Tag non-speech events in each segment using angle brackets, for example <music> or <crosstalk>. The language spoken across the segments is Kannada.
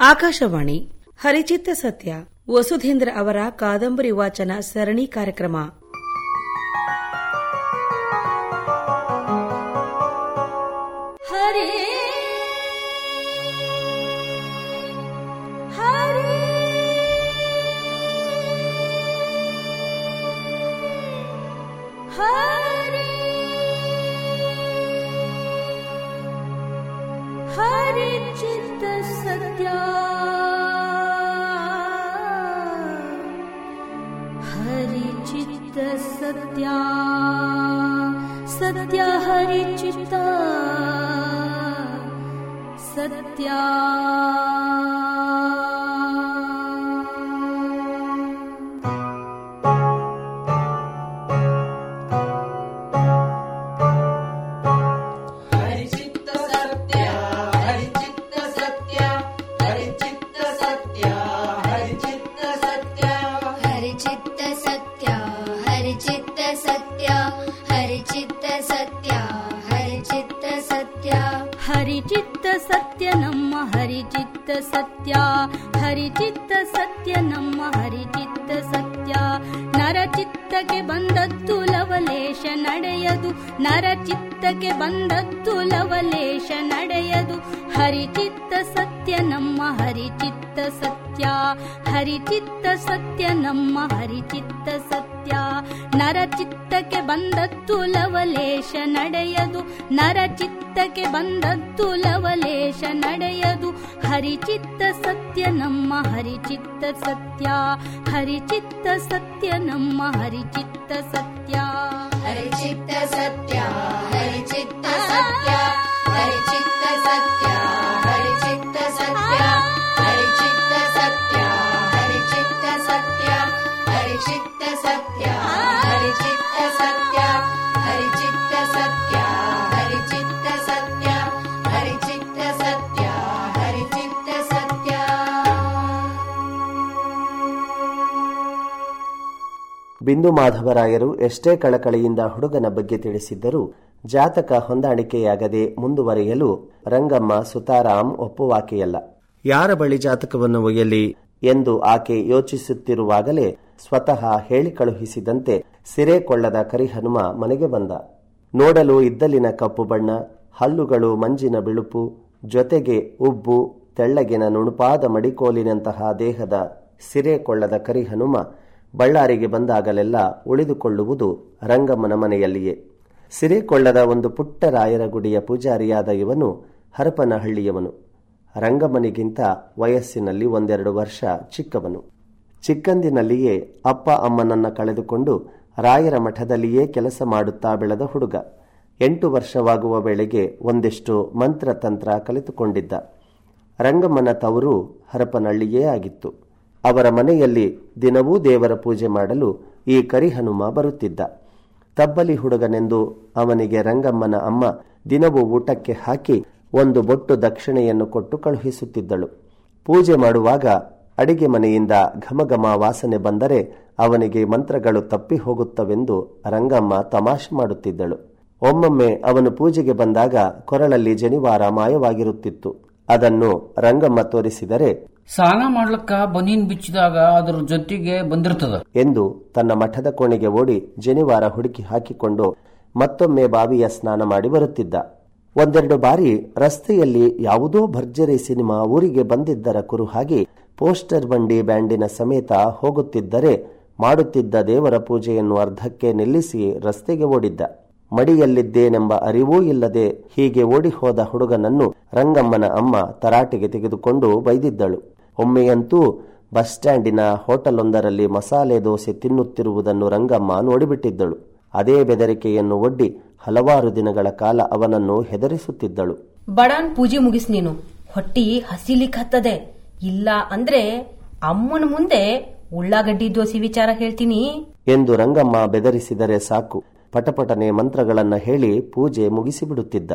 ಆಕಾಶವಾಣಿ ಹರಿಚಿತ್ತ ಸತ್ಯ ವಸುಧೇಂದ್ರ ಅವರ ಕಾದಂಬರಿ ವಾಚನ ಸರಣಿ ಕಾರ್ಯಕ್ರಮ Yeah. ಬಿಂದು ಮಾಧವರಾಯರು ಎಷ್ಟೇ ಕಳಕಳಿಯಿಂದ ಹುಡುಗನ ಬಗ್ಗೆ ತಿಳಿಸಿದ್ದರೂ ಜಾತಕ ಹೊಂದಾಣಿಕೆಯಾಗದೆ ಮುಂದುವರಿಯಲು ರಂಗಮ್ಮ ಸುತಾರಾಮ್ ಒಪ್ಪುವಾಕೆಯಲ್ಲ. ಯಾರ ಬಳಿ ಜಾತಕವನ್ನು ಒಯ್ಯಲಿ? ಎಂದು ಆಕೆ ಯೋಚಿಸುತ್ತಿರುವಾಗಲೇ ಸ್ವತಃ ಹೇಳಿ ಕಳುಹಿಸಿದಂತೆ ಸಿರೆ ಕೊಳ್ಳದ ಕರಿಹನುಮ ಮನೆಗೆ ಬಂದ. ನೋಡಲು ಇದ್ದಲಿನ ಕಪ್ಪು ಬಣ್ಣ ಹಲ್ಲುಗಳು ಮಂಜಿನ ಬಿಳುಪು ಜೊತೆಗೆ ಉಬ್ಬು ತೆಳ್ಳಗಿನ ನುಣುಪಾದ ಮಡಿಕೋಲಿನಂತಹ ದೇಹದ ಸಿರೆ ಕೊಳ್ಳದ ಕರಿಹನುಮ ಬಳ್ಳಾರಿಗೆ ಬಂದಾಗಲೆಲ್ಲ ಉಳಿದುಕೊಳ್ಳುವುದು ರಂಗಮ್ಮನ ಮನೆಯಲ್ಲಿಯೇ. ಸಿರಿಕೊಳ್ಳದ ಒಂದು ಪುಟ್ಟ ರಾಯರ ಗುಡಿಯ ಪೂಜಾರಿಯಾದ ಇವನು ಹರಪನಹಳ್ಳಿಯವನು. ರಂಗಮ್ಮನಿಗಿಂತ ವಯಸ್ಸಿನಲ್ಲಿ ಒಂದೆರಡು ವರ್ಷ ಚಿಕ್ಕವನು. ಚಿಕ್ಕಂದಿನಲ್ಲಿಯೇ ಅಪ್ಪ ಅಮ್ಮನನ್ನ ಕಳೆದುಕೊಂಡು ರಾಯರ ಮಠದಲ್ಲಿಯೇ ಕೆಲಸ ಮಾಡುತ್ತಾ ಬೆಳೆದ ಹುಡುಗ. ಎಂಟು ವರ್ಷವಾಗುವ ವೇಳೆಗೆ ಒಂದಿಷ್ಟು ಮಂತ್ರತಂತ್ರ ಕಲಿತುಕೊಂಡಿದ್ದ. ರಂಗಮ್ಮನ ತವರು ಹರಪನಹಳ್ಳಿಯೇ ಆಗಿತ್ತು. ಅವರ ಮನೆಯಲ್ಲಿ ದಿನವೂ ದೇವರ ಪೂಜೆ ಮಾಡಲು ಈ ಕರಿಹನುಮ ಬರುತ್ತಿದ್ದ. ತಬ್ಬಲಿ ಹುಡುಗನೆಂದು ಅವನಿಗೆ ರಂಗಮ್ಮನ ಅಮ್ಮ ದಿನವೂ ಊಟಕ್ಕೆ ಹಾಕಿ ಒಂದು ಬೊಟ್ಟು ದಕ್ಷಿಣೆಯನ್ನು ಕೊಟ್ಟು ಕಳುಹಿಸುತ್ತಿದ್ದಳು. ಪೂಜೆ ಮಾಡುವಾಗ ಅಡಿಗೆ ಮನೆಯಿಂದ ಘಮಘಮ ವಾಸನೆ ಬಂದರೆ ಅವನಿಗೆ ಮಂತ್ರಗಳು ತಪ್ಪಿ ಹೋಗುತ್ತವೆಂದು ರಂಗಮ್ಮ ತಮಾಷೆ ಮಾಡುತ್ತಿದ್ದಳು. ಒಮ್ಮೊಮ್ಮೆ ಅವನು ಪೂಜೆಗೆ ಬಂದಾಗ ಕೊರಳಲ್ಲಿ ಜನಿವಾರ ಮಾಯವಾಗಿರುತ್ತಿತ್ತು. ಅದನ್ನು ರಂಗಮ್ಮ ತೋರಿಸಿದರೆ ಸ್ನಾನ ಮಾಡ್ಲಕ್ಕ ಬನೀನ್ ಬಿಚ್ಚಿದಾಗ ಅದರ ಜೊತೆಗೆ ಬಂದಿರ್ತದ. ಎಂದು ತನ್ನ ಮಠದ ಕೋಣೆಗೆ ಓಡಿ ಜನಿವಾರ ಹುಡುಕಿ ಹಾಕಿಕೊಂಡು ಮತ್ತೊಮ್ಮೆ ಬಾವಿಯ ಸ್ನಾನ ಮಾಡಿ ಬರುತ್ತಿದ್ದ. ಒಂದೆರಡು ಬಾರಿ ರಸ್ತೆಯಲ್ಲಿ ಯಾವುದೋ ಭರ್ಜರಿ ಸಿನಿಮಾ ಊರಿಗೆ ಬಂದಿದ್ದರ ಕುರುಹಾಗಿ ಪೋಸ್ಟರ್ ಬಂಡಿ ಬ್ಯಾಂಡಿನ ಸಮೇತ ಹೋಗುತ್ತಿದ್ದರೆ ಮಾಡುತ್ತಿದ್ದ ದೇವರ ಪೂಜೆಯನ್ನು ಅರ್ಧಕ್ಕೆ ನಿಲ್ಲಿಸಿ ರಸ್ತೆಗೆ ಓಡಿದ್ದ. ಮಡಿಯಲ್ಲಿದ್ದೇನೆಂಬ ಅರಿವೂ ಇಲ್ಲದೆ ಹೀಗೆ ಓಡಿ ಹೋದ ಹುಡುಗನನ್ನು ರಂಗಮ್ಮನ ಅಮ್ಮ ತರಾಟೆಗೆ ತೆಗೆದುಕೊಂಡು ಬೈದಿದ್ದಳು. ಒಮ್ಮೆಯಂತೂ ಬಸ್ ಸ್ಟ್ಯಾಂಡಿನ ಹೋಟೆಲೊಂದರಲ್ಲಿ ಮಸಾಲೆ ದೋಸೆ ತಿನ್ನುತ್ತಿರುವುದನ್ನು ರಂಗಮ್ಮ ನೋಡಿಬಿಟ್ಟಿದ್ದಳು. ಅದೇ ಬೆದರಿಕೆಯನ್ನು ಒಡ್ಡಿ ಹಲವಾರು ದಿನಗಳ ಕಾಲ ಅವನನ್ನು ಹೆದರಿಸುತ್ತಿದ್ದಳು. ಬಡಾನ್ ಪೂಜೆ ಮುಗಿಸ್ ನೀನು. ಹೊಟ್ಟಿ ಹಸಿಲಿಕ್ಕತ್ತದೆ ಇಲ್ಲ ಅಂದ್ರೆ ಅಮ್ಮನ ಮುಂದೆ ಉಳ್ಳಾಗಡ್ಡಿ ದೋಸೆ ವಿಚಾರ ಹೇಳ್ತೀನಿ. ಎಂದು ರಂಗಮ್ಮ ಬೆದರಿಸಿದರೆ ಸಾಕು. ಪಟಪಟನೆ ಮಂತ್ರಗಳನ್ನ ಹೇಳಿ ಪೂಜೆ ಮುಗಿಸಿಬಿಡುತ್ತಿದ್ದ.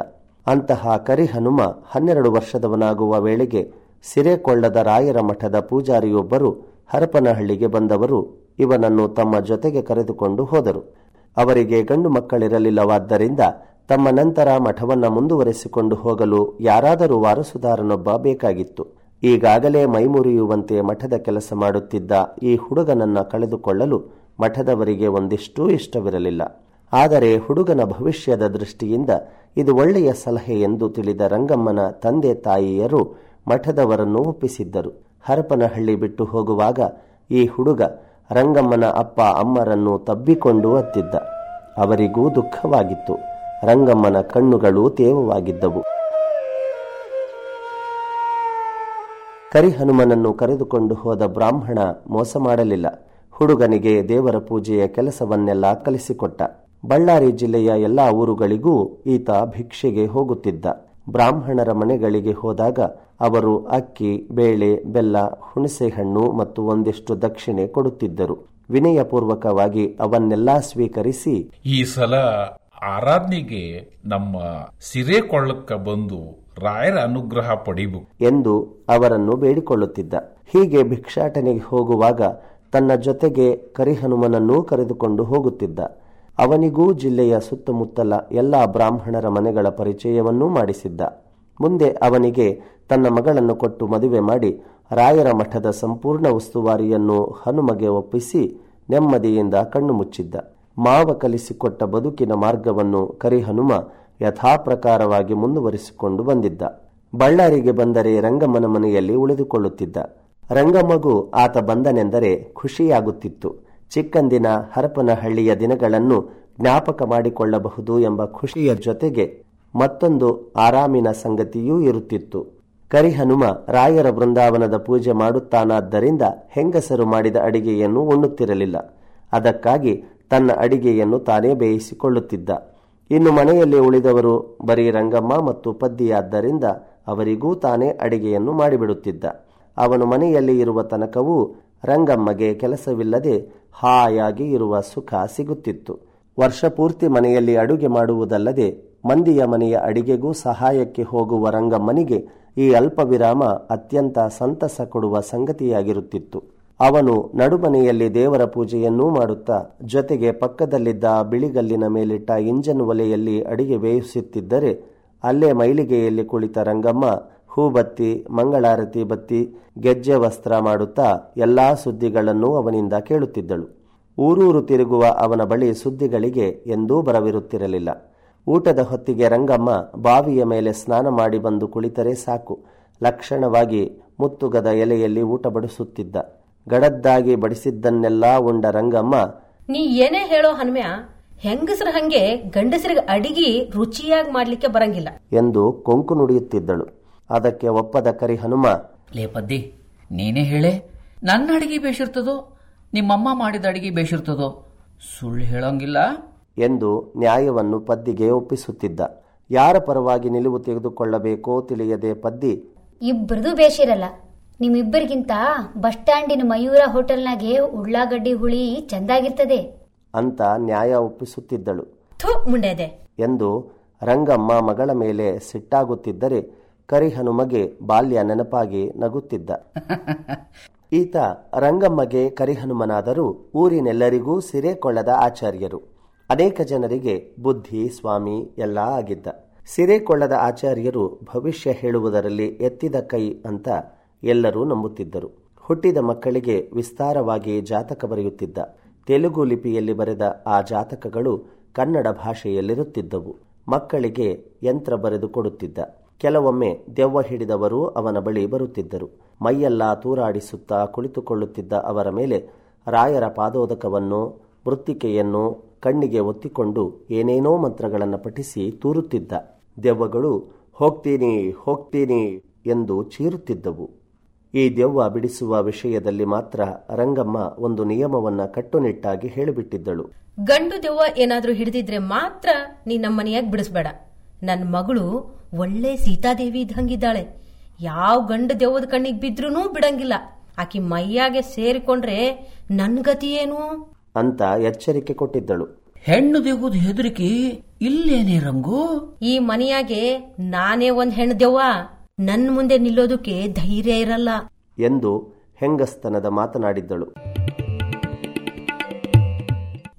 ಅಂತಹ ಕರಿಹನುಮ ಹನ್ನೆರಡು ವರ್ಷದವನಾಗುವ ವೇಳೆಗೆ ಸಿರೆ ಕೊಳ್ಳದ ರಾಯರ ಮಠದ ಪೂಜಾರಿಯೊಬ್ಬರು ಹರಪನಹಳ್ಳಿಗೆ ಬಂದವರು. ಇವನನ್ನು ತಮ್ಮ ಜೊತೆಗೆ ಕರೆದುಕೊಂಡು ಹೋದರು. ಅವರಿಗೆ ಗಂಡು ಮಕ್ಕಳಿರಲಿಲ್ಲವಾದ್ದರಿಂದ ತಮ್ಮ ನಂತರ ಮಠವನ್ನ ಮುಂದುವರೆಸಿಕೊಂಡು ಹೋಗಲು ಯಾರಾದರೂ ವಾರಸುದಾರನೊಬ್ಬ ಬೇಕಾಗಿತ್ತು. ಈಗಾಗಲೇ ಮೈಮುರಿಯುವಂತೆ ಮಠದ ಕೆಲಸ ಮಾಡುತ್ತಿದ್ದ ಈ ಹುಡುಗನನ್ನ ಕಳೆದುಕೊಳ್ಳಲು ಮಠದವರಿಗೆ ಒಂದಿಷ್ಟೂ ಇಷ್ಟವಿರಲಿಲ್ಲ. ಆದರೆ ಹುಡುಗನ ಭವಿಷ್ಯದ ದೃಷ್ಟಿಯಿಂದ ಇದು ಒಳ್ಳೆಯ ಸಲಹೆ ಎಂದು ತಿಳಿದ ರಂಗಮ್ಮನ ತಂದೆ ತಾಯಿಯರು ಮಠದವರನ್ನು ಒಪ್ಪಿಸಿದ್ದರು. ಹರಪನಹಳ್ಳಿ ಬಿಟ್ಟು ಹೋಗುವಾಗ ಈ ಹುಡುಗ ರಂಗಮ್ಮನ ಅಪ್ಪ ಅಮ್ಮರನ್ನು ತಬ್ಬಿಕೊಂಡು ಅತ್ತಿದ್ದ. ಅವರಿಗೂ ದುಃಖವಾಗಿತ್ತು. ರಂಗಮ್ಮನ ಕಣ್ಣುಗಳು ತೇವವಾಗಿದ್ದವು. ಕರಿಹನುಮನನ್ನು ಕರೆದುಕೊಂಡು ಹೋದ ಬ್ರಾಹ್ಮಣ ಮೋಸ ಮಾಡಲಿಲ್ಲ. ಹುಡುಗನಿಗೆ ದೇವರ ಪೂಜೆಯ ಕೆಲಸವನ್ನೆಲ್ಲ ಕಲಿಸಿಕೊಟ್ಟ. ಬಳ್ಳಾರಿ ಜಿಲ್ಲೆಯ ಎಲ್ಲಾ ಊರುಗಳಿಗೂ ಈತ ಭಿಕ್ಷೆಗೆ ಹೋಗುತ್ತಿದ್ದ. ಬ್ರಾಹ್ಮಣರ ಮನೆಗಳಿಗೆ ಹೋದಾಗ ಅವರು ಅಕ್ಕಿ ಬೇಳೆ ಬೆಲ್ಲ ಹುಣಸೆಹಣ್ಣು ಮತ್ತು ಒಂದಿಷ್ಟು ದಕ್ಷಿಣೆ ಕೊಡುತ್ತಿದ್ದರು. ವಿನಯಪೂರ್ವಕವಾಗಿ ಅವನ್ನೆಲ್ಲಾ ಸ್ವೀಕರಿಸಿ ಈ ಸಲ ಆರಾಧನೆಗೆ ನಮ್ಮ ಸಿರೆ ಕೊಳ್ಳಕ್ಕ ಬಂದು ರಾಯರ ಅನುಗ್ರಹ ಪಡಿಬೇಕು ಎಂದು ಅವರನ್ನು ಬೇಡಿಕೊಳ್ಳುತ್ತಿದ್ದ. ಹೀಗೆ ಭಿಕ್ಷಾಟನೆಗೆ ಹೋಗುವಾಗ ತನ್ನ ಜೊತೆಗೆ ಕರಿಹನುಮನನ್ನೂ ಕರೆದುಕೊಂಡು ಹೋಗುತ್ತಿದ್ದ. ಅವನಿಗೂ ಜಿಲ್ಲೆಯ ಸುತ್ತಮುತ್ತಲ ಎಲ್ಲ ಬ್ರಾಹ್ಮಣರ ಮನೆಗಳ ಪರಿಚಯವನ್ನೂ ಮಾಡಿಸಿದ್ದ. ಮುಂದೆ ಅವನಿಗೆ ತನ್ನ ಮಗಳನ್ನು ಕೊಟ್ಟು ಮದುವೆ ಮಾಡಿ ರಾಯರ ಮಠದ ಸಂಪೂರ್ಣ ಉಸ್ತುವಾರಿಯನ್ನು ಹನುಮಗೆ ಒಪ್ಪಿಸಿ ನೆಮ್ಮದಿಯಿಂದ ಕಣ್ಣು ಮುಚ್ಚಿದ್ದ. ಮಾವ ಕಲಿಸಿಕೊಟ್ಟ ಬದುಕಿನ ಮಾರ್ಗವನ್ನು ಕರಿಹನುಮ ಯಥಾಪ್ರಕಾರವಾಗಿ ಮುಂದುವರಿಸಿಕೊಂಡು ಬಂದಿದ್ದ. ಬಳ್ಳಾರಿಗೆ ಬಂದರೆ ರಂಗಮ್ಮನ ಮನೆಯಲ್ಲಿ ಉಳಿದುಕೊಳ್ಳುತ್ತಿದ್ದ. ರಂಗಮ್ಮಗೂ ಆತ ಬಂದನೆಂದರೆ ಖುಷಿಯಾಗುತ್ತಿತ್ತು. ಚಿಕ್ಕಂದಿನ ಹರಪನಹಳ್ಳಿಯ ದಿನಗಳನ್ನು ಜ್ಞಾಪಕ ಮಾಡಿಕೊಳ್ಳಬಹುದು ಎಂಬ ಖುಷಿಯ ಜೊತೆಗೆ ಮತ್ತೊಂದು ಆರಾಮಿನ ಸಂಗತಿಯೂ ಇರುತ್ತಿತ್ತು. ಕರಿಹನುಮ ರಾಯರ ಬೃಂದಾವನದ ಪೂಜೆ ಮಾಡುತ್ತಾನಾದ್ದರಿಂದ ಹೆಂಗಸರು ಮಾಡಿದ ಅಡಿಗೆಯನ್ನು ಉಣ್ಣುತ್ತಿರಲಿಲ್ಲ. ಅದಕ್ಕಾಗಿ ತನ್ನ ಅಡಿಗೆಯನ್ನು ತಾನೇ ಬೇಯಿಸಿಕೊಳ್ಳುತ್ತಿದ್ದ. ಇನ್ನು ಮನೆಯಲ್ಲಿ ಉಳಿದವರು ಬರೀ ರಂಗಮ್ಮ ಮತ್ತು ಪದ್ದಿಯಾದ್ದರಿಂದ ಅವರಿಗೂ ತಾನೇ ಅಡಿಗೆಯನ್ನು ಮಾಡಿಬಿಡುತ್ತಿದ್ದ. ಅವನು ಮನೆಯಲ್ಲಿ ಇರುವ ತನಕವೂ ರಂಗಮ್ಮಗೆ ಕೆಲಸವಿಲ್ಲದೆ ಹಾಯಾಗಿ ಇರುವ ಸುಖ ಸಿಗುತ್ತಿತ್ತು. ವರ್ಷಪೂರ್ತಿ ಮನೆಯಲ್ಲಿ ಅಡುಗೆ ಮಾಡುವುದಲ್ಲದೆ ಮಂದಿಯ ಮನೆಯ ಅಡಿಗೆಗೂ ಸಹಾಯಕ್ಕೆ ಹೋಗುವ ರಂಗಮ್ಮನಿಗೆ ಈ ಅಲ್ಪ ವಿರಾಮ ಅತ್ಯಂತ ಸಂತಸ ಕೊಡುವ ಸಂಗತಿಯಾಗಿರುತ್ತಿತ್ತು. ಅವನು ನಡುಮನೆಯಲ್ಲಿ ದೇವರ ಪೂಜೆಯನ್ನೂ ಮಾಡುತ್ತಾ ಜೊತೆಗೆ ಪಕ್ಕದಲ್ಲಿದ್ದ ಬಿಳಿಗಲ್ಲಿನ ಮೇಲಿಟ್ಟ ಇಂಜನ್ ಒಲೆಯಲ್ಲಿ ಅಡಿಗೆ ಬೇಯಿಸುತ್ತಿದ್ದರೆ ಅಲ್ಲೇ ಮೈಲಿಗೆಯಲ್ಲಿ ಕುಳಿತ ರಂಗಮ್ಮ ಹೂಬತ್ತಿ ಮಂಗಳಾರತಿ ಬತ್ತಿ ಗೆಜ್ಜೆ ವಸ್ತ್ರ ಮಾಡುತ್ತಾ ಎಲ್ಲಾ ಸುದ್ದಿಗಳನ್ನು ಅವನಿಂದ ಕೇಳುತ್ತಿದ್ದಳು. ಊರೂರು ತಿರುಗುವ ಅವನ ಬಳಿ ಸುದ್ದಿಗಳಿಗೆ ಎಂದೂ ಬರವಿರುತ್ತಿರಲಿಲ್ಲ. ಊಟದ ಹೊತ್ತಿಗೆ ರಂಗಮ್ಮ ಬಾವಿಯ ಮೇಲೆ ಸ್ನಾನ ಮಾಡಿ ಬಂದು ಕುಳಿತರೆ ಸಾಕು. ಲಕ್ಷಣವಾಗಿ ಮುತ್ತುಗದ ಎಲೆಯಲ್ಲಿ ಊಟ ಬಡಿಸುತ್ತಿದ್ದ. ಗಡದ್ದಾಗಿ ಬಡಿಸಿದ್ದನ್ನೆಲ್ಲಾ ಉಂಡ ರಂಗಮ್ಮ ನೀ ಏನೇ ಹೇಳೋ ಹನುಮ್ಯ ಹೆಂಗಸರ ಹಂಗೆ ಗಂಡಸರಿಗೆ ಅಡಿಗೆ ರುಚಿಯಾಗಿ ಮಾಡ್ಲಿಕ್ಕೆ ಬರಂಗಿಲ್ಲ. ಎಂದು ಕೊಂಕು ನುಡಿಯುತ್ತಿದ್ದಳು. ಅದಕ್ಕೆ ಒಪ್ಪದ ಕರಿ ಹನುಮ ಲೇ ಪದ್ದಿ ನೀನೇ ಹೇಳೆ ನನ್ನ ಅಡಿಗೆ ಬೇಷಿರ್ತದೋ ನಿಮ್ಮಮ್ಮ ಮಾಡಿದ ಅಡಿಗೆ ಬೇಷಿರ್ತದೋ ಸುಳ್ಳು ಹೇಳೋಂಗಿಲ್ಲ? ಎಂದು ನ್ಯಾಯವನ್ನು ಪದ್ದಿಗೆ ಒಪ್ಪಿಸುತ್ತಿದ್ದ. ಯಾರ ಪರವಾಗಿ ನಿಲುವು ತೆಗೆದುಕೊಳ್ಳಬೇಕೋ ತಿಳಿಯದೆ ಪದ್ದಿ ಇಬ್ಬರದು ಬೇಷಿರಲ್ಲ. ನಿಮ್ಮಿಬ್ಬರಿಗಿಂತ ಬಸ್ ಸ್ಟ್ಯಾಂಡಿನ ಮಯೂರ ಹೋಟೆಲ್ನಾಗೆ ಉಳ್ಳಾಗಡ್ಡಿ ಹುಳಿ ಚೆಂದಾಗಿರ್ತದೆ. ಅಂತ ನ್ಯಾಯ ಒಪ್ಪಿಸುತ್ತಿದ್ದಳು. ಥು ಮುಂಡೆದೆ. ಎಂದು ರಂಗಮ್ಮ ಮಗಳ ಮೇಲೆ ಸಿಟ್ಟಾಗುತ್ತಿದ್ದರೆ ಕರಿಹನುಮಗೆ ಬಾಲ್ಯ ನೆನಪಾಗಿ ನಗುತ್ತಿದ್ದ. ಈತ ರಂಗಮ್ಮಗೆ ಕರಿಹನುಮನಾದರೂ ಊರಿನೆಲ್ಲರಿಗೂ ಸಿರೆಕೊಳ್ಳದ ಆಚಾರ್ಯರು. ಅನೇಕ ಜನರಿಗೆ ಬುದ್ಧಿ, ಸ್ವಾಮಿ ಎಲ್ಲ ಆಗಿದ್ದ. ಸಿರೆಕೊಳ್ಳದ ಆಚಾರ್ಯರು ಭವಿಷ್ಯ ಹೇಳುವುದರಲ್ಲಿ ಎತ್ತಿದ ಕೈ ಅಂತ ಎಲ್ಲರೂ ನಂಬುತ್ತಿದ್ದರು. ಹುಟ್ಟಿದ ಮಕ್ಕಳಿಗೆ ವಿಸ್ತಾರವಾಗಿ ಜಾತಕ ಬರೆಯುತ್ತಿದ್ದ. ತೆಲುಗು ಲಿಪಿಯಲ್ಲಿ ಬರೆದ ಆ ಜಾತಕಗಳು ಕನ್ನಡ ಭಾಷೆಯಲ್ಲಿರುತ್ತಿದ್ದವು. ಮಕ್ಕಳಿಗೆ ಯಂತ್ರ ಬರೆದು ಕೊಡುತ್ತಿದ್ದ. ಕೆಲವೊಮ್ಮೆ ದೆವ್ವ ಹಿಡಿದವರು ಅವನ ಬಳಿ ಬರುತ್ತಿದ್ದರು. ಮೈಯೆಲ್ಲ ತೂರಾಡಿಸುತ್ತಾ ಕುಳಿತುಕೊಳ್ಳುತ್ತಿದ್ದ ಅವರ ಮೇಲೆ ರಾಯರ ಪಾದೋದಕವನ್ನು, ಮೃತ್ತಿಕೆಯನ್ನು ಕಣ್ಣಿಗೆ ಒತ್ತಿಕೊಂಡು ಏನೇನೋ ಮಂತ್ರಗಳನ್ನು ಪಠಿಸಿ ತೂರುತ್ತಿದ್ದ. ದೆವ್ವಗಳು, ಹೋಗ್ತೀನಿ ಹೋಗ್ತೀನಿ ಎಂದು ಚೀರುತ್ತಿದ್ದವು. ಈ ದೆವ್ವ ಬಿಡಿಸುವ ವಿಷಯದಲ್ಲಿ ಮಾತ್ರ ರಂಗಮ್ಮ ಒಂದು ನಿಯಮವನ್ನ ಕಟ್ಟುನಿಟ್ಟಾಗಿ ಹೇಳಿಬಿಟ್ಟಿದ್ದಳು. ಗಂಡು ದೆವ್ವ ಏನಾದರೂ ಹಿಡಿದಿದ್ರೆ ಮಾತ್ರ ನೀ ನಮ್ಮ ಮನೆಯಾಗ ಬಿಡಿಸ್ಬೇಡ. ನನ್ ಮಗಳು ಒಳ್ಳೆ ಸೀತಾದೇವಿ ಇದ್ದಂಗಿದ್ದಾಳೆ. ಯಾವ ಗಂಡ ದೆವ್ವದ ಕಣ್ಣಿಗೆ ಬಿದ್ರೂ ಬಿಡಂಗಿಲ್ಲ. ಆಕಿ ಮೈಯಾಗೆ ಸೇರಿಕೊಂಡ್ರೆ ನನ್ ಗತಿ ಏನು? ಅಂತ ಎಚ್ಚರಿಕೆ ಕೊಟ್ಟಿದ್ದಳು. ಹೆಣ್ಣು ದೆವ್ವದ ಹೆದರಿಕೆ ಇಲ್ಲೇನೇ ರಂಗು? ಈ ಮನೆಯಾಗೆ ನಾನೇ ಒಂದ್ ಹೆಣ್ಣು ದೆವ್ವ. ನನ್ ಮುಂದೆ ನಿಲ್ಲೋದಕ್ಕೆ ಧೈರ್ಯ ಇರಲ್ಲ. ಎಂದು ಹೆಂಗಸ್ತನದ ಮಾತನಾಡಿದ್ದಳು.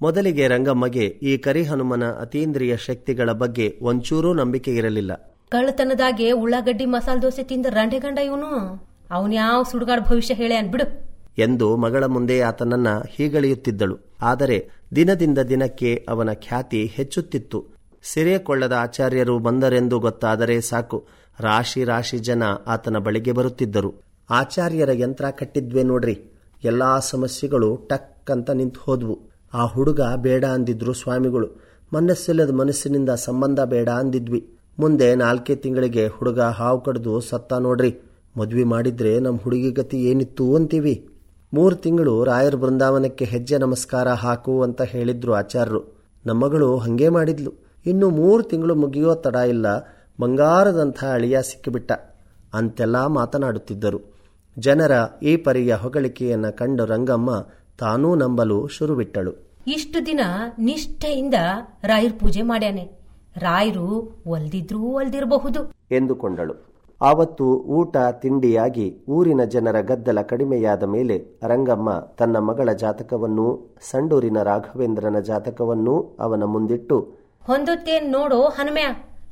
ಮೊದಲಿಗೆ ರಂಗಮ್ಮಗೆ ಈ ಕರಿಹನುಮನ ಅತೀಂದ್ರಿಯ ಶಕ್ತಿಗಳ ಬಗ್ಗೆ ಒಂಚೂರೂ ನಂಬಿಕೆ ಇರಲಿಲ್ಲ. ಕಳ್ಳತನದಾಗೆ ಉಳ್ಳಾಗಡ್ಡಿ ಮಸಾಲ ದೋಸೆ ತಿಂದ ರಂಡೆ ಇವನು? ಇವನು ಅವನ್ಯಾವ ಸುಡುಗಾಡ ಭವಿಷ್ಯ ಹೇಳಿ ಅನ್ಬಿಡು ಎಂದು ಮಗಳ ಮುಂದೆ ಆತನನ್ನ ಹೀಗಳಿಯುತ್ತಿದ್ದಳು. ಆದರೆ ದಿನದಿಂದ ದಿನಕ್ಕೆ ಅವನ ಖ್ಯಾತಿ ಹೆಚ್ಚುತ್ತಿತ್ತು. ಸಿರೆ ಕೊಳ್ಳದ ಆಚಾರ್ಯರು ಬಂದರೆಂದು ಗೊತ್ತಾದರೆ ಸಾಕು. ರಾಶಿ ರಾಶಿ ಜನ ಆತನ ಬಳಿಗೆ ಬರುತ್ತಿದ್ದರು. ಆಚಾರ್ಯರ ಯಂತ್ರ ಕಟ್ಟಿದ್ವೆ ನೋಡ್ರಿ. ಎಲ್ಲಾ ಸಮಸ್ಯೆಗಳು ಟಕ್ ಅಂತ ನಿಂತು ಹೋದ್ವು ಆ ಹುಡುಗ ಬೇಡ ಅಂದಿದ್ರು ಸ್ವಾಮಿಗಳು. ಮನಸ್ಸಿಲ್ಲದ ಮನಸ್ಸಿನಿಂದ ಸಂಬಂಧ ಬೇಡ ಅಂದಿದ್ವಿ. ಮುಂದೆ ನಾಲ್ಕೇ ತಿಂಗಳಿಗೆ ಹುಡುಗ ಹಾವು ಕಡಿದು ಸತ್ತ ನೋಡ್ರಿ. ಮದ್ವೆ ಮಾಡಿದ್ರೆ ನಮ್ಮ ಹುಡುಗಿ ಗತಿ ಏನಿತ್ತು ಅಂತೀವಿ? ಮೂರು ತಿಂಗಳು ರಾಯರ ಬೃಂದಾವನಕ್ಕೆ ಹೆಜ್ಜೆ ನಮಸ್ಕಾರ ಹಾಕು ಅಂತ ಹೇಳಿದ್ರು ಆಚಾರ್ಯರು ನಮ್ಮಗಳು ಹಂಗೆ ಮಾಡಿದ್ಲು. ಇನ್ನು ಮೂರು ತಿಂಗಳು ಮುಗಿಯೋ ತಡ ಇಲ್ಲ. ಬಂಗಾರದಂಥ ಅಳಿಯ ಸಿಕ್ಕಿಬಿಟ್ಟ. ಅಂತೆಲ್ಲ ಮಾತನಾಡುತ್ತಿದ್ದರು. ಜನರ ಈ ಪರಿಯ ಹೊಗಳಿಕೆಯನ್ನ ಕಂಡು ರಂಗಮ್ಮ ತಾನೂ ನಂಬಲು ಶುರುಬಿಟ್ಟಳು ಇಷ್ಟು ದಿನ ನಿಷ್ಠೆಯಿಂದ ರಾಯರ್ ಪೂಜೆ ಮಾಡ್ಯಾನೆ. ರಾಯರು ಒಲ್ದಿದ್ರೂ ಒಲ್ದಿರಬಹುದು. ಎಂದುಕೊಂಡಳು. ಆವತ್ತು ಊಟ ತಿಂಡಿಯಾಗಿ ಊರಿನ ಜನರ ಗದ್ದಲ ಕಡಿಮೆಯಾದ ಮೇಲೆ ರಂಗಮ್ಮ ತನ್ನ ಮಗಳ ಜಾತಕವನ್ನೂ ಸಂಡೂರಿನ ರಾಘವೇಂದ್ರನ ಜಾತಕವನ್ನೂ ಅವನ ಮುಂದಿಟ್ಟು ಹೊಂದುತ್ತೇನ್ ನೋಡು ಹನುಮ್ಯ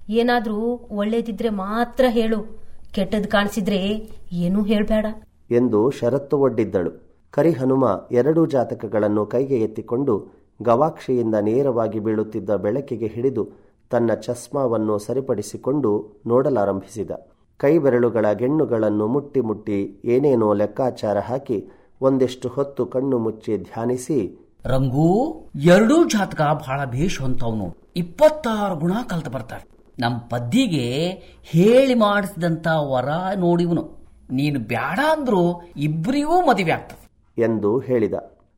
ಏನಾದ್ರೂ ಒಳ್ಳೇದಿದ್ರೆ ಮಾತ್ರ ಹೇಳು. ಕೆಟ್ಟದ್ ಕಾಣಿಸಿದ್ರೆ ಏನೂ ಹೇಳ್ಬೇಡ ಎಂದು ಷರತ್ತು ಒಡ್ಡಿದ್ದಳು. ಕರಿಹನುಮ ಎರಡೂ ಜಾತಕಗಳನ್ನು ಕೈಗೆ ಎತ್ತಿಕೊಂಡು ಗವಾಕ್ಷಿಯಿಂದ ನೇರವಾಗಿ ಬೀಳುತ್ತಿದ್ದ ಬೆಳಕಿಗೆ ಹಿಡಿದು ತನ್ನ ಚಸ್ಮಾವನ್ನು ಸರಿಪಡಿಸಿಕೊಂಡು ನೋಡಲಾರಂಭಿಸಿದ. ಕೈ ಬೆರಳುಗಳ ಗೆಣ್ಣುಗಳನ್ನು ಮುಟ್ಟಿ ಮುಟ್ಟಿ ಏನೇನೋ ಲೆಕ್ಕಾಚಾರ ಹಾಕಿ ಒಂದಿಷ್ಟು ಹೊತ್ತು ಕಣ್ಣು ಮುಚ್ಚಿ ಧ್ಯಾನಿಸಿ, ರಂಗು, ಎರಡೂ ಜಾತಕ ಬಹಳ ಭೇಷ್ ಹೊಂತವನು ಇಪ್ಪತ್ತಾರು ಗುಣ ಕಲ್ತು ಬರ್ತಾರೆ. ನಮ್ಮ ಪದ್ದಿಗೆ ಹೇಳಿ ಮಾಡಿಸಿದಂತ ವರ ನೋಡಿವನು. ನೀನು ಬ್ಯಾಡ ಅಂದ್ರೂ ಇಬ್ಬರಿಗೂ ಮದುವೆ ಆಗ್ತದೆ. ಎಂದು ಹೇಳಿದ.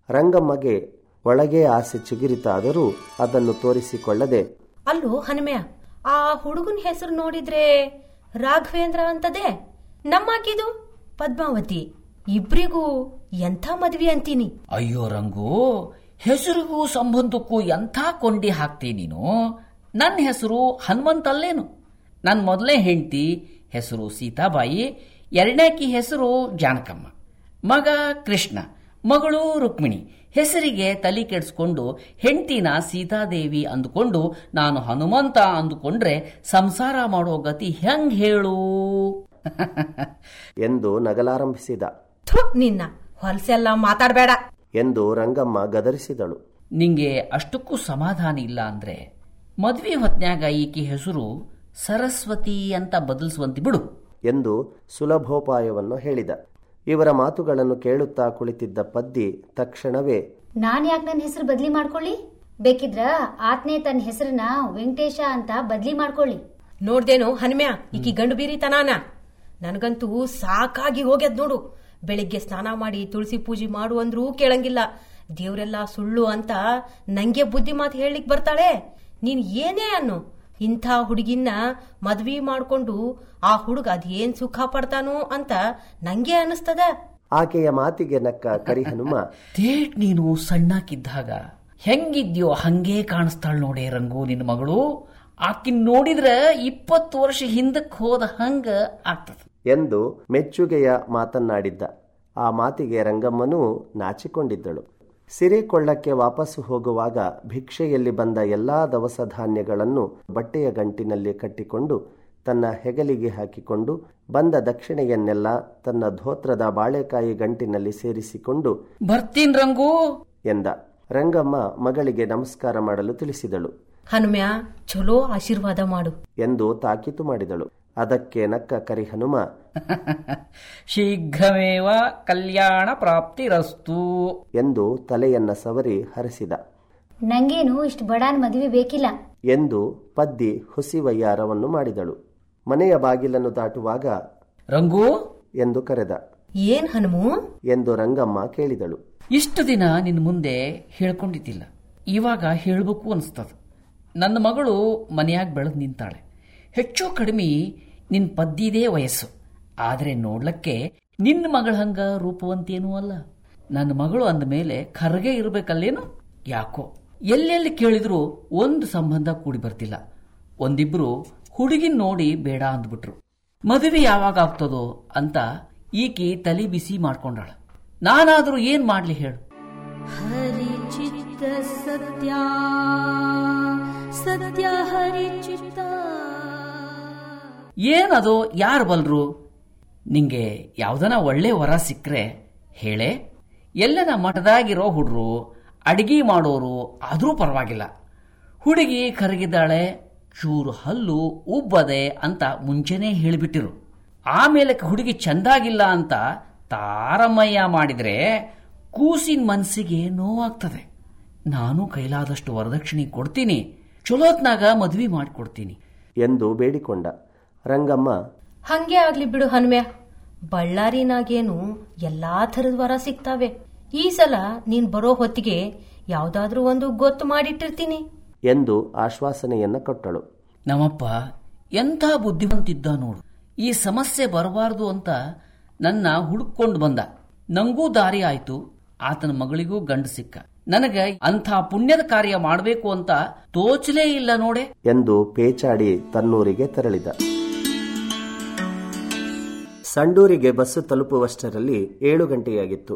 ರಂಗಮ್ಮಗೆ ಒಳಗೆ ಆಸೆ ಚಿಗುರಿತಾದರೂ ಅದನ್ನು ತೋರಿಸಿಕೊಳ್ಳದೆ ಅಲ್ಲೋ ಹನುಮಯ್ಯ ಆ ಹುಡುಗನ ಹೆಸರು ನೋಡಿದ್ರೆ ರಾಘವೇಂದ್ರ ಅಂತದೆ? ನಮ್ಮಾಕಿದು? ಪದ್ಮಾವತಿ ಇಬ್ರಿಗೂ ಎಂಥ ಮದ್ವಿ ಅಂತೀನಿ? ಅಯ್ಯೋ ರಂಗು ಹೆಸರಿಗೂ ಸಂಬಂಧಕ್ಕೂ ಎಂಥ ಕೊಂಡಿ ಹಾಕ್ತಿ ನೀನು? ನನ್ನ ಹೆಸರು ಹನುಮಂತಲ್ಲೇನು ನನ್ನ ಮೊದಲನೇ ಹೆಂಡತಿ ಹೆಸರು ಸೀತಾಬಾಯಿ ಎರಡನೇಕಿ ಹೆಸರು ಜಾನಕಮ್ಮ. ಮಗ ಕೃಷ್ಣ ಮಗಳು ರುಕ್ಮಿಣಿ. ಹೆಸರಿಗೆ ತಲೆ ಕೆಡಿಸ್ಕೊಂಡು ಹೆಂಡತಿನ ಸೀತಾದೇವಿ ಅಂದುಕೊಂಡು ನಾನು ಹನುಮಂತ ಅಂದುಕೊಂಡ್ರೆ ಸಂಸಾರ ಮಾಡೋ ಗತಿ ಹೆಂಗ್ ಹೇಳು? <laughs> ಎಂದು ನಗಲಾರಂಭಿಸಿದ. ನಿನ್ನ ಹೊಲಸೆಲ್ಲ ಮಾತಾಡಬೇಡ. ಎಂದು ರಂಗಮ್ಮ ಗದರಿಸಿದಳು. ನಿಂಗೆ ಅಷ್ಟಕ್ಕೂ ಸಮಾಧಾನ ಇಲ್ಲ ಅಂದ್ರೆ ಮದ್ವೆ ಹೊತ್ನ್ಯಾಗ ಈಕೆ ಹೆಸರು ಸರಸ್ವತಿ ಅಂತ ಬದಲಿಸುವಂತಿ ಬಿಡು. ಎಂದು ಸುಲಭೋಪಾಯವನ್ನು ಹೇಳಿದ. ಇವರ ಮಾತುಗಳನ್ನು ಕೇಳುತ್ತಾ ಕುಳಿತಿದ್ದ ಪದ್ದಿ ತಕ್ಷಣವೇ ನಾನ್ ಯಾಕೆ ನನ್ನ ಹೆಸರು ಬದಲಿ ಮಾಡ್ಕೊಳ್ಳಿ? ಬೇಕಿದ್ರ ಆತ್ನೇ ತನ್ನ ಹೆಸರನ್ನ ವೆಂಕಟೇಶ ಅಂತ ಬದ್ಲಿ ಮಾಡ್ಕೊಳ್ಳಿ. ನೋಡ್ದೇನು ಹನುಮ್ಯ ಈಕಿ ಗಂಡು ಬೀರಿತನಾನ? ನನಗಂತೂ ಸಾಕಾಗಿ ಹೋಗ್ಯದ್ ನೋಡು. ಬೆಳಿಗ್ಗೆ ಸ್ನಾನ ಮಾಡಿ ತುಳಸಿ ಪೂಜೆ ಮಾಡು ಅಂದ್ರೂ ಕೇಳಂಗಿಲ್ಲ. ದೇವ್ರೆಲ್ಲ ಸುಳ್ಳು ಅಂತ ನಂಗೆ ಬುದ್ಧಿ ಮಾತು ಹೇಳಲಿಕ್ಕೆ ಬರ್ತಾಳೆ. ನೀನ್ ಏನೇ ಅನ್ನು? ಇಂಥ ಹುಡುಗಿನ ಮದ್ವಿ ಮಾಡ್ಕೊಂಡು ಆ ಹುಡುಗ ಅದೇನ್ ಸುಖ ಪಡ್ತಾನೋ ಅಂತ ನಂಗೆ ಅನಿಸ್ತದ. ಆಕೆಯ ಮಾತಿಗೆ ನಕ್ಕ ಕರಿ ಹನುಮ ತೇಟ್ ನೀನು ಸಣ್ಣಕ್ಕಿದ್ದಾಗ ಹೆಂಗಿದ್ಯೋ ಹಂಗೇ ಕಾಣಿಸ್ತಾಳ ನೋಡಿ ರಂಗು ನಿನ್ನ ಮಗಳು. ಆಕಿನ್ ನೋಡಿದ್ರ ಇಪ್ಪತ್ತು ವರ್ಷ ಹಿಂದಕ್ಕೆ ಹೋದ ಹಂಗ ಆಗ್ತದ. ಎಂದು ಮೆಚ್ಚುಗೆಯ ಮಾತನ್ನಾಡಿದ್ದ. ಆ ಮಾತಿಗೆ ರಂಗಮ್ಮನೂ ನಾಚಿಕೊಂಡಿದ್ದಳು. ಸಿರೆ ಕೊಳ್ಳಕ್ಕೆ ವಾಪಸ್ಸು ಹೋಗುವಾಗ ಭಿಕ್ಷೆಯಲ್ಲಿ ಬಂದ ಎಲ್ಲಾ ದವಸ ಧಾನ್ಯಗಳನ್ನು ಬಟ್ಟೆಯ ಗಂಟಿನಲ್ಲಿ ಕಟ್ಟಿಕೊಂಡು ತನ್ನ ಹೆಗಲಿಗೆ ಹಾಕಿಕೊಂಡು ಬಂದ ದಕ್ಷಿಣೆಯನ್ನೆಲ್ಲ ತನ್ನ ಧೋತ್ರದ ಬಾಳೆಕಾಯಿ ಗಂಟಿನಲ್ಲಿ ಸೇರಿಸಿಕೊಂಡು ಬರ್ತೀನ್ ರಂಗು! ಎಂದ. ರಂಗಮ್ಮ ಮಗಳಿಗೆ ನಮಸ್ಕಾರ ಮಾಡಲು ತಿಳಿಸಿದಳು. ಹನುಮ್ಯಾ ಚಲೋ ಆಶೀರ್ವಾದ ಮಾಡು. ಎಂದು ತಾಕೀತು ಮಾಡಿದಳು. ಅದಕ್ಕೆ ನಕ್ಕ ಕರಿಹನುಮ <laughs> ಶೀಘ್ರಮೇವ ಕಲ್ಯಾಣ ಪ್ರಾಪ್ತಿ ರಸ್ತು ಎಂದು ತಲೆಯನ್ನ ಸವರಿ ಹರಿಸಿದ. ನಂಗೇನು ಇಷ್ಟು ಬಡಾನ್ ಮದುವೆ ಬೇಕಿಲ್ಲ. ಎಂದು ಪದ್ದಿ ಹುಸಿ ವಯ್ಯಾರವನ್ನು ಮಾಡಿದಳು. ಮನೆಯ ಬಾಗಿಲನ್ನು ದಾಟುವಾಗ ರಂಗು? ಎಂದು ಕರೆದ. ಏನ್ ಹನುಮು? ಎಂದು ರಂಗಮ್ಮ ಕೇಳಿದಳು. ಇಷ್ಟು ದಿನ ನಿನ್ನ ಮುಂದೆ ಹೇಳ್ಕೊಂಡಿದ್ದಿಲ್ಲ. ಇವಾಗ ಹೇಳ್ಬೇಕು ಅನಿಸ್ತದ. ನನ್ನ ಮಗಳು ಮನೆಯಾಗ ಬೆಳೆದು ನಿಂತಾಳೆ. ಹೆಚ್ಚು ಕಡಿಮೆ ನಿನ್ ಪದ್ದಿದೇ ವಯಸ್ಸು. ಆದ್ರೆ ನೋಡ್ಲಕ್ಕೆ ನಿನ್ನ ಮಗಳ ಹಂಗ ರೂಪವಂತೇನೂ ಅಲ್ಲ. ನನ್ನ ಮಗಳು ಅಂದ ಮೇಲೆ ಖರ್ಗೆ ಇರಬೇಕಲ್ಲೇನು? ಯಾಕೋ. ಎಲ್ಲೆಲ್ಲಿ ಕೇಳಿದ್ರು ಒಂದು ಸಂಬಂಧ ಕೂಡಿ ಬರ್ತಿಲ್ಲ. ಒಂದಿಬ್ರು ಹುಡುಗಿನ್ ನೋಡಿ ಬೇಡ ಅಂದ್ಬಿಟ್ರು. ಮದುವೆ ಯಾವಾಗ ಆಗ್ತದೋ ಅಂತ ಈಕಿ ತಲೆ ಬಿಸಿ ಮಾಡ್ಕೊಂಡಾಳ. ನಾನಾದ್ರೂ ಏನ್ ಮಾಡ್ಲಿ ಹೇಳು. ಸತ್ಯ ಸತ್ಯ ಹರಿಚಿತ್ತ. ಏನದು? ಯಾರು ಬಲ್ರು? ನಿಂಗೆ ಯಾವ್ದನ ಒಳ್ಳೆ ವರ ಸಿಕ್ಕರೆ ಹೇಳೆ. ಎಲ್ಲನ ಮಠದಾಗಿರೋ ಹುಡ್ರು, ಅಡಿಗೆ ಮಾಡೋರು ಆದರೂ ಪರವಾಗಿಲ್ಲ. ಹುಡುಗಿ ಕರಗಿದ್ದಾಳೆ, ಚೂರು ಹಲ್ಲು ಉಬ್ಬದೆ ಅಂತ ಮುಂಚೆನೇ ಹೇಳಿಬಿಟ್ಟಿರು. ಆಮೇಲೆ ಹುಡುಗಿ ಚಂದಾಗಿಲ್ಲ ಅಂತ ತಾರಮಯ್ಯ ಮಾಡಿದ್ರೆ ಕೂಸಿನ ಮನಸ್ಸಿಗೆ ನೋವಾಗ್ತದೆ. ನಾನು ಕೈಲಾದಷ್ಟು ವರದಕ್ಷಿಣೆ ಕೊಡ್ತೀನಿ, ಚಲೋತ್ನಾಗ ಮದ್ವಿ ಮಾಡಿಕೊಡ್ತೀನಿ. ಎಂದು ಬೇಡಿಕೊಂಡ. ರಂಗಮ್ಮ. ಹಂಗೆ ಆಗ್ಲಿ ಬಿಡು ಹನುಮ್ಯ. ಬಳ್ಳಾರಿನಾಗೇನು ಎಲ್ಲಾ ಥರದ ವರ ಸಿಗ್ತಾವೆ. ಈ ಸಲ ನೀನ್ ಬರೋ ಹೊತ್ತಿಗೆ ಯಾವ್ದಾದ್ರೂ ಒಂದು ಗೊತ್ತು ಮಾಡಿಟ್ಟಿರ್ತೀನಿ. ಎಂದು ಆಶ್ವಾಸನೆಯನ್ನ ಕೊಟ್ಟಳು. ನಮ್ಮಪ್ಪ ಎಂಥ ಬುದ್ಧಿವಂತಿದ್ದ ನೋಡು. ಈ ಸಮಸ್ಯೆ ಬರಬಾರದು ಅಂತ ನನ್ನ ಹುಡುಕೊಂಡು ಬಂದ. ನಂಗೂ ದಾರಿ ಆಯ್ತು. ಆತನ ಮಗಳಿಗೂ ಗಂಡು ಸಿಕ್ಕ. ನನಗೆ ಅಂಥ ಪುಣ್ಯದ ಕಾರ್ಯ ಮಾಡಬೇಕು ಅಂತ ತೋಚಲೇ ಇಲ್ಲ ನೋಡೆ. ಎಂದು ಪೇಚಾಡಿ ತನ್ನೂರಿಗೆ ತೆರಳಿದ. ಸಂಡೂರಿಗೆ ಬಸ್ಸು ತಲುಪುವಷ್ಟರಲ್ಲಿ ಏಳು ಗಂಟೆಯಾಗಿತ್ತು.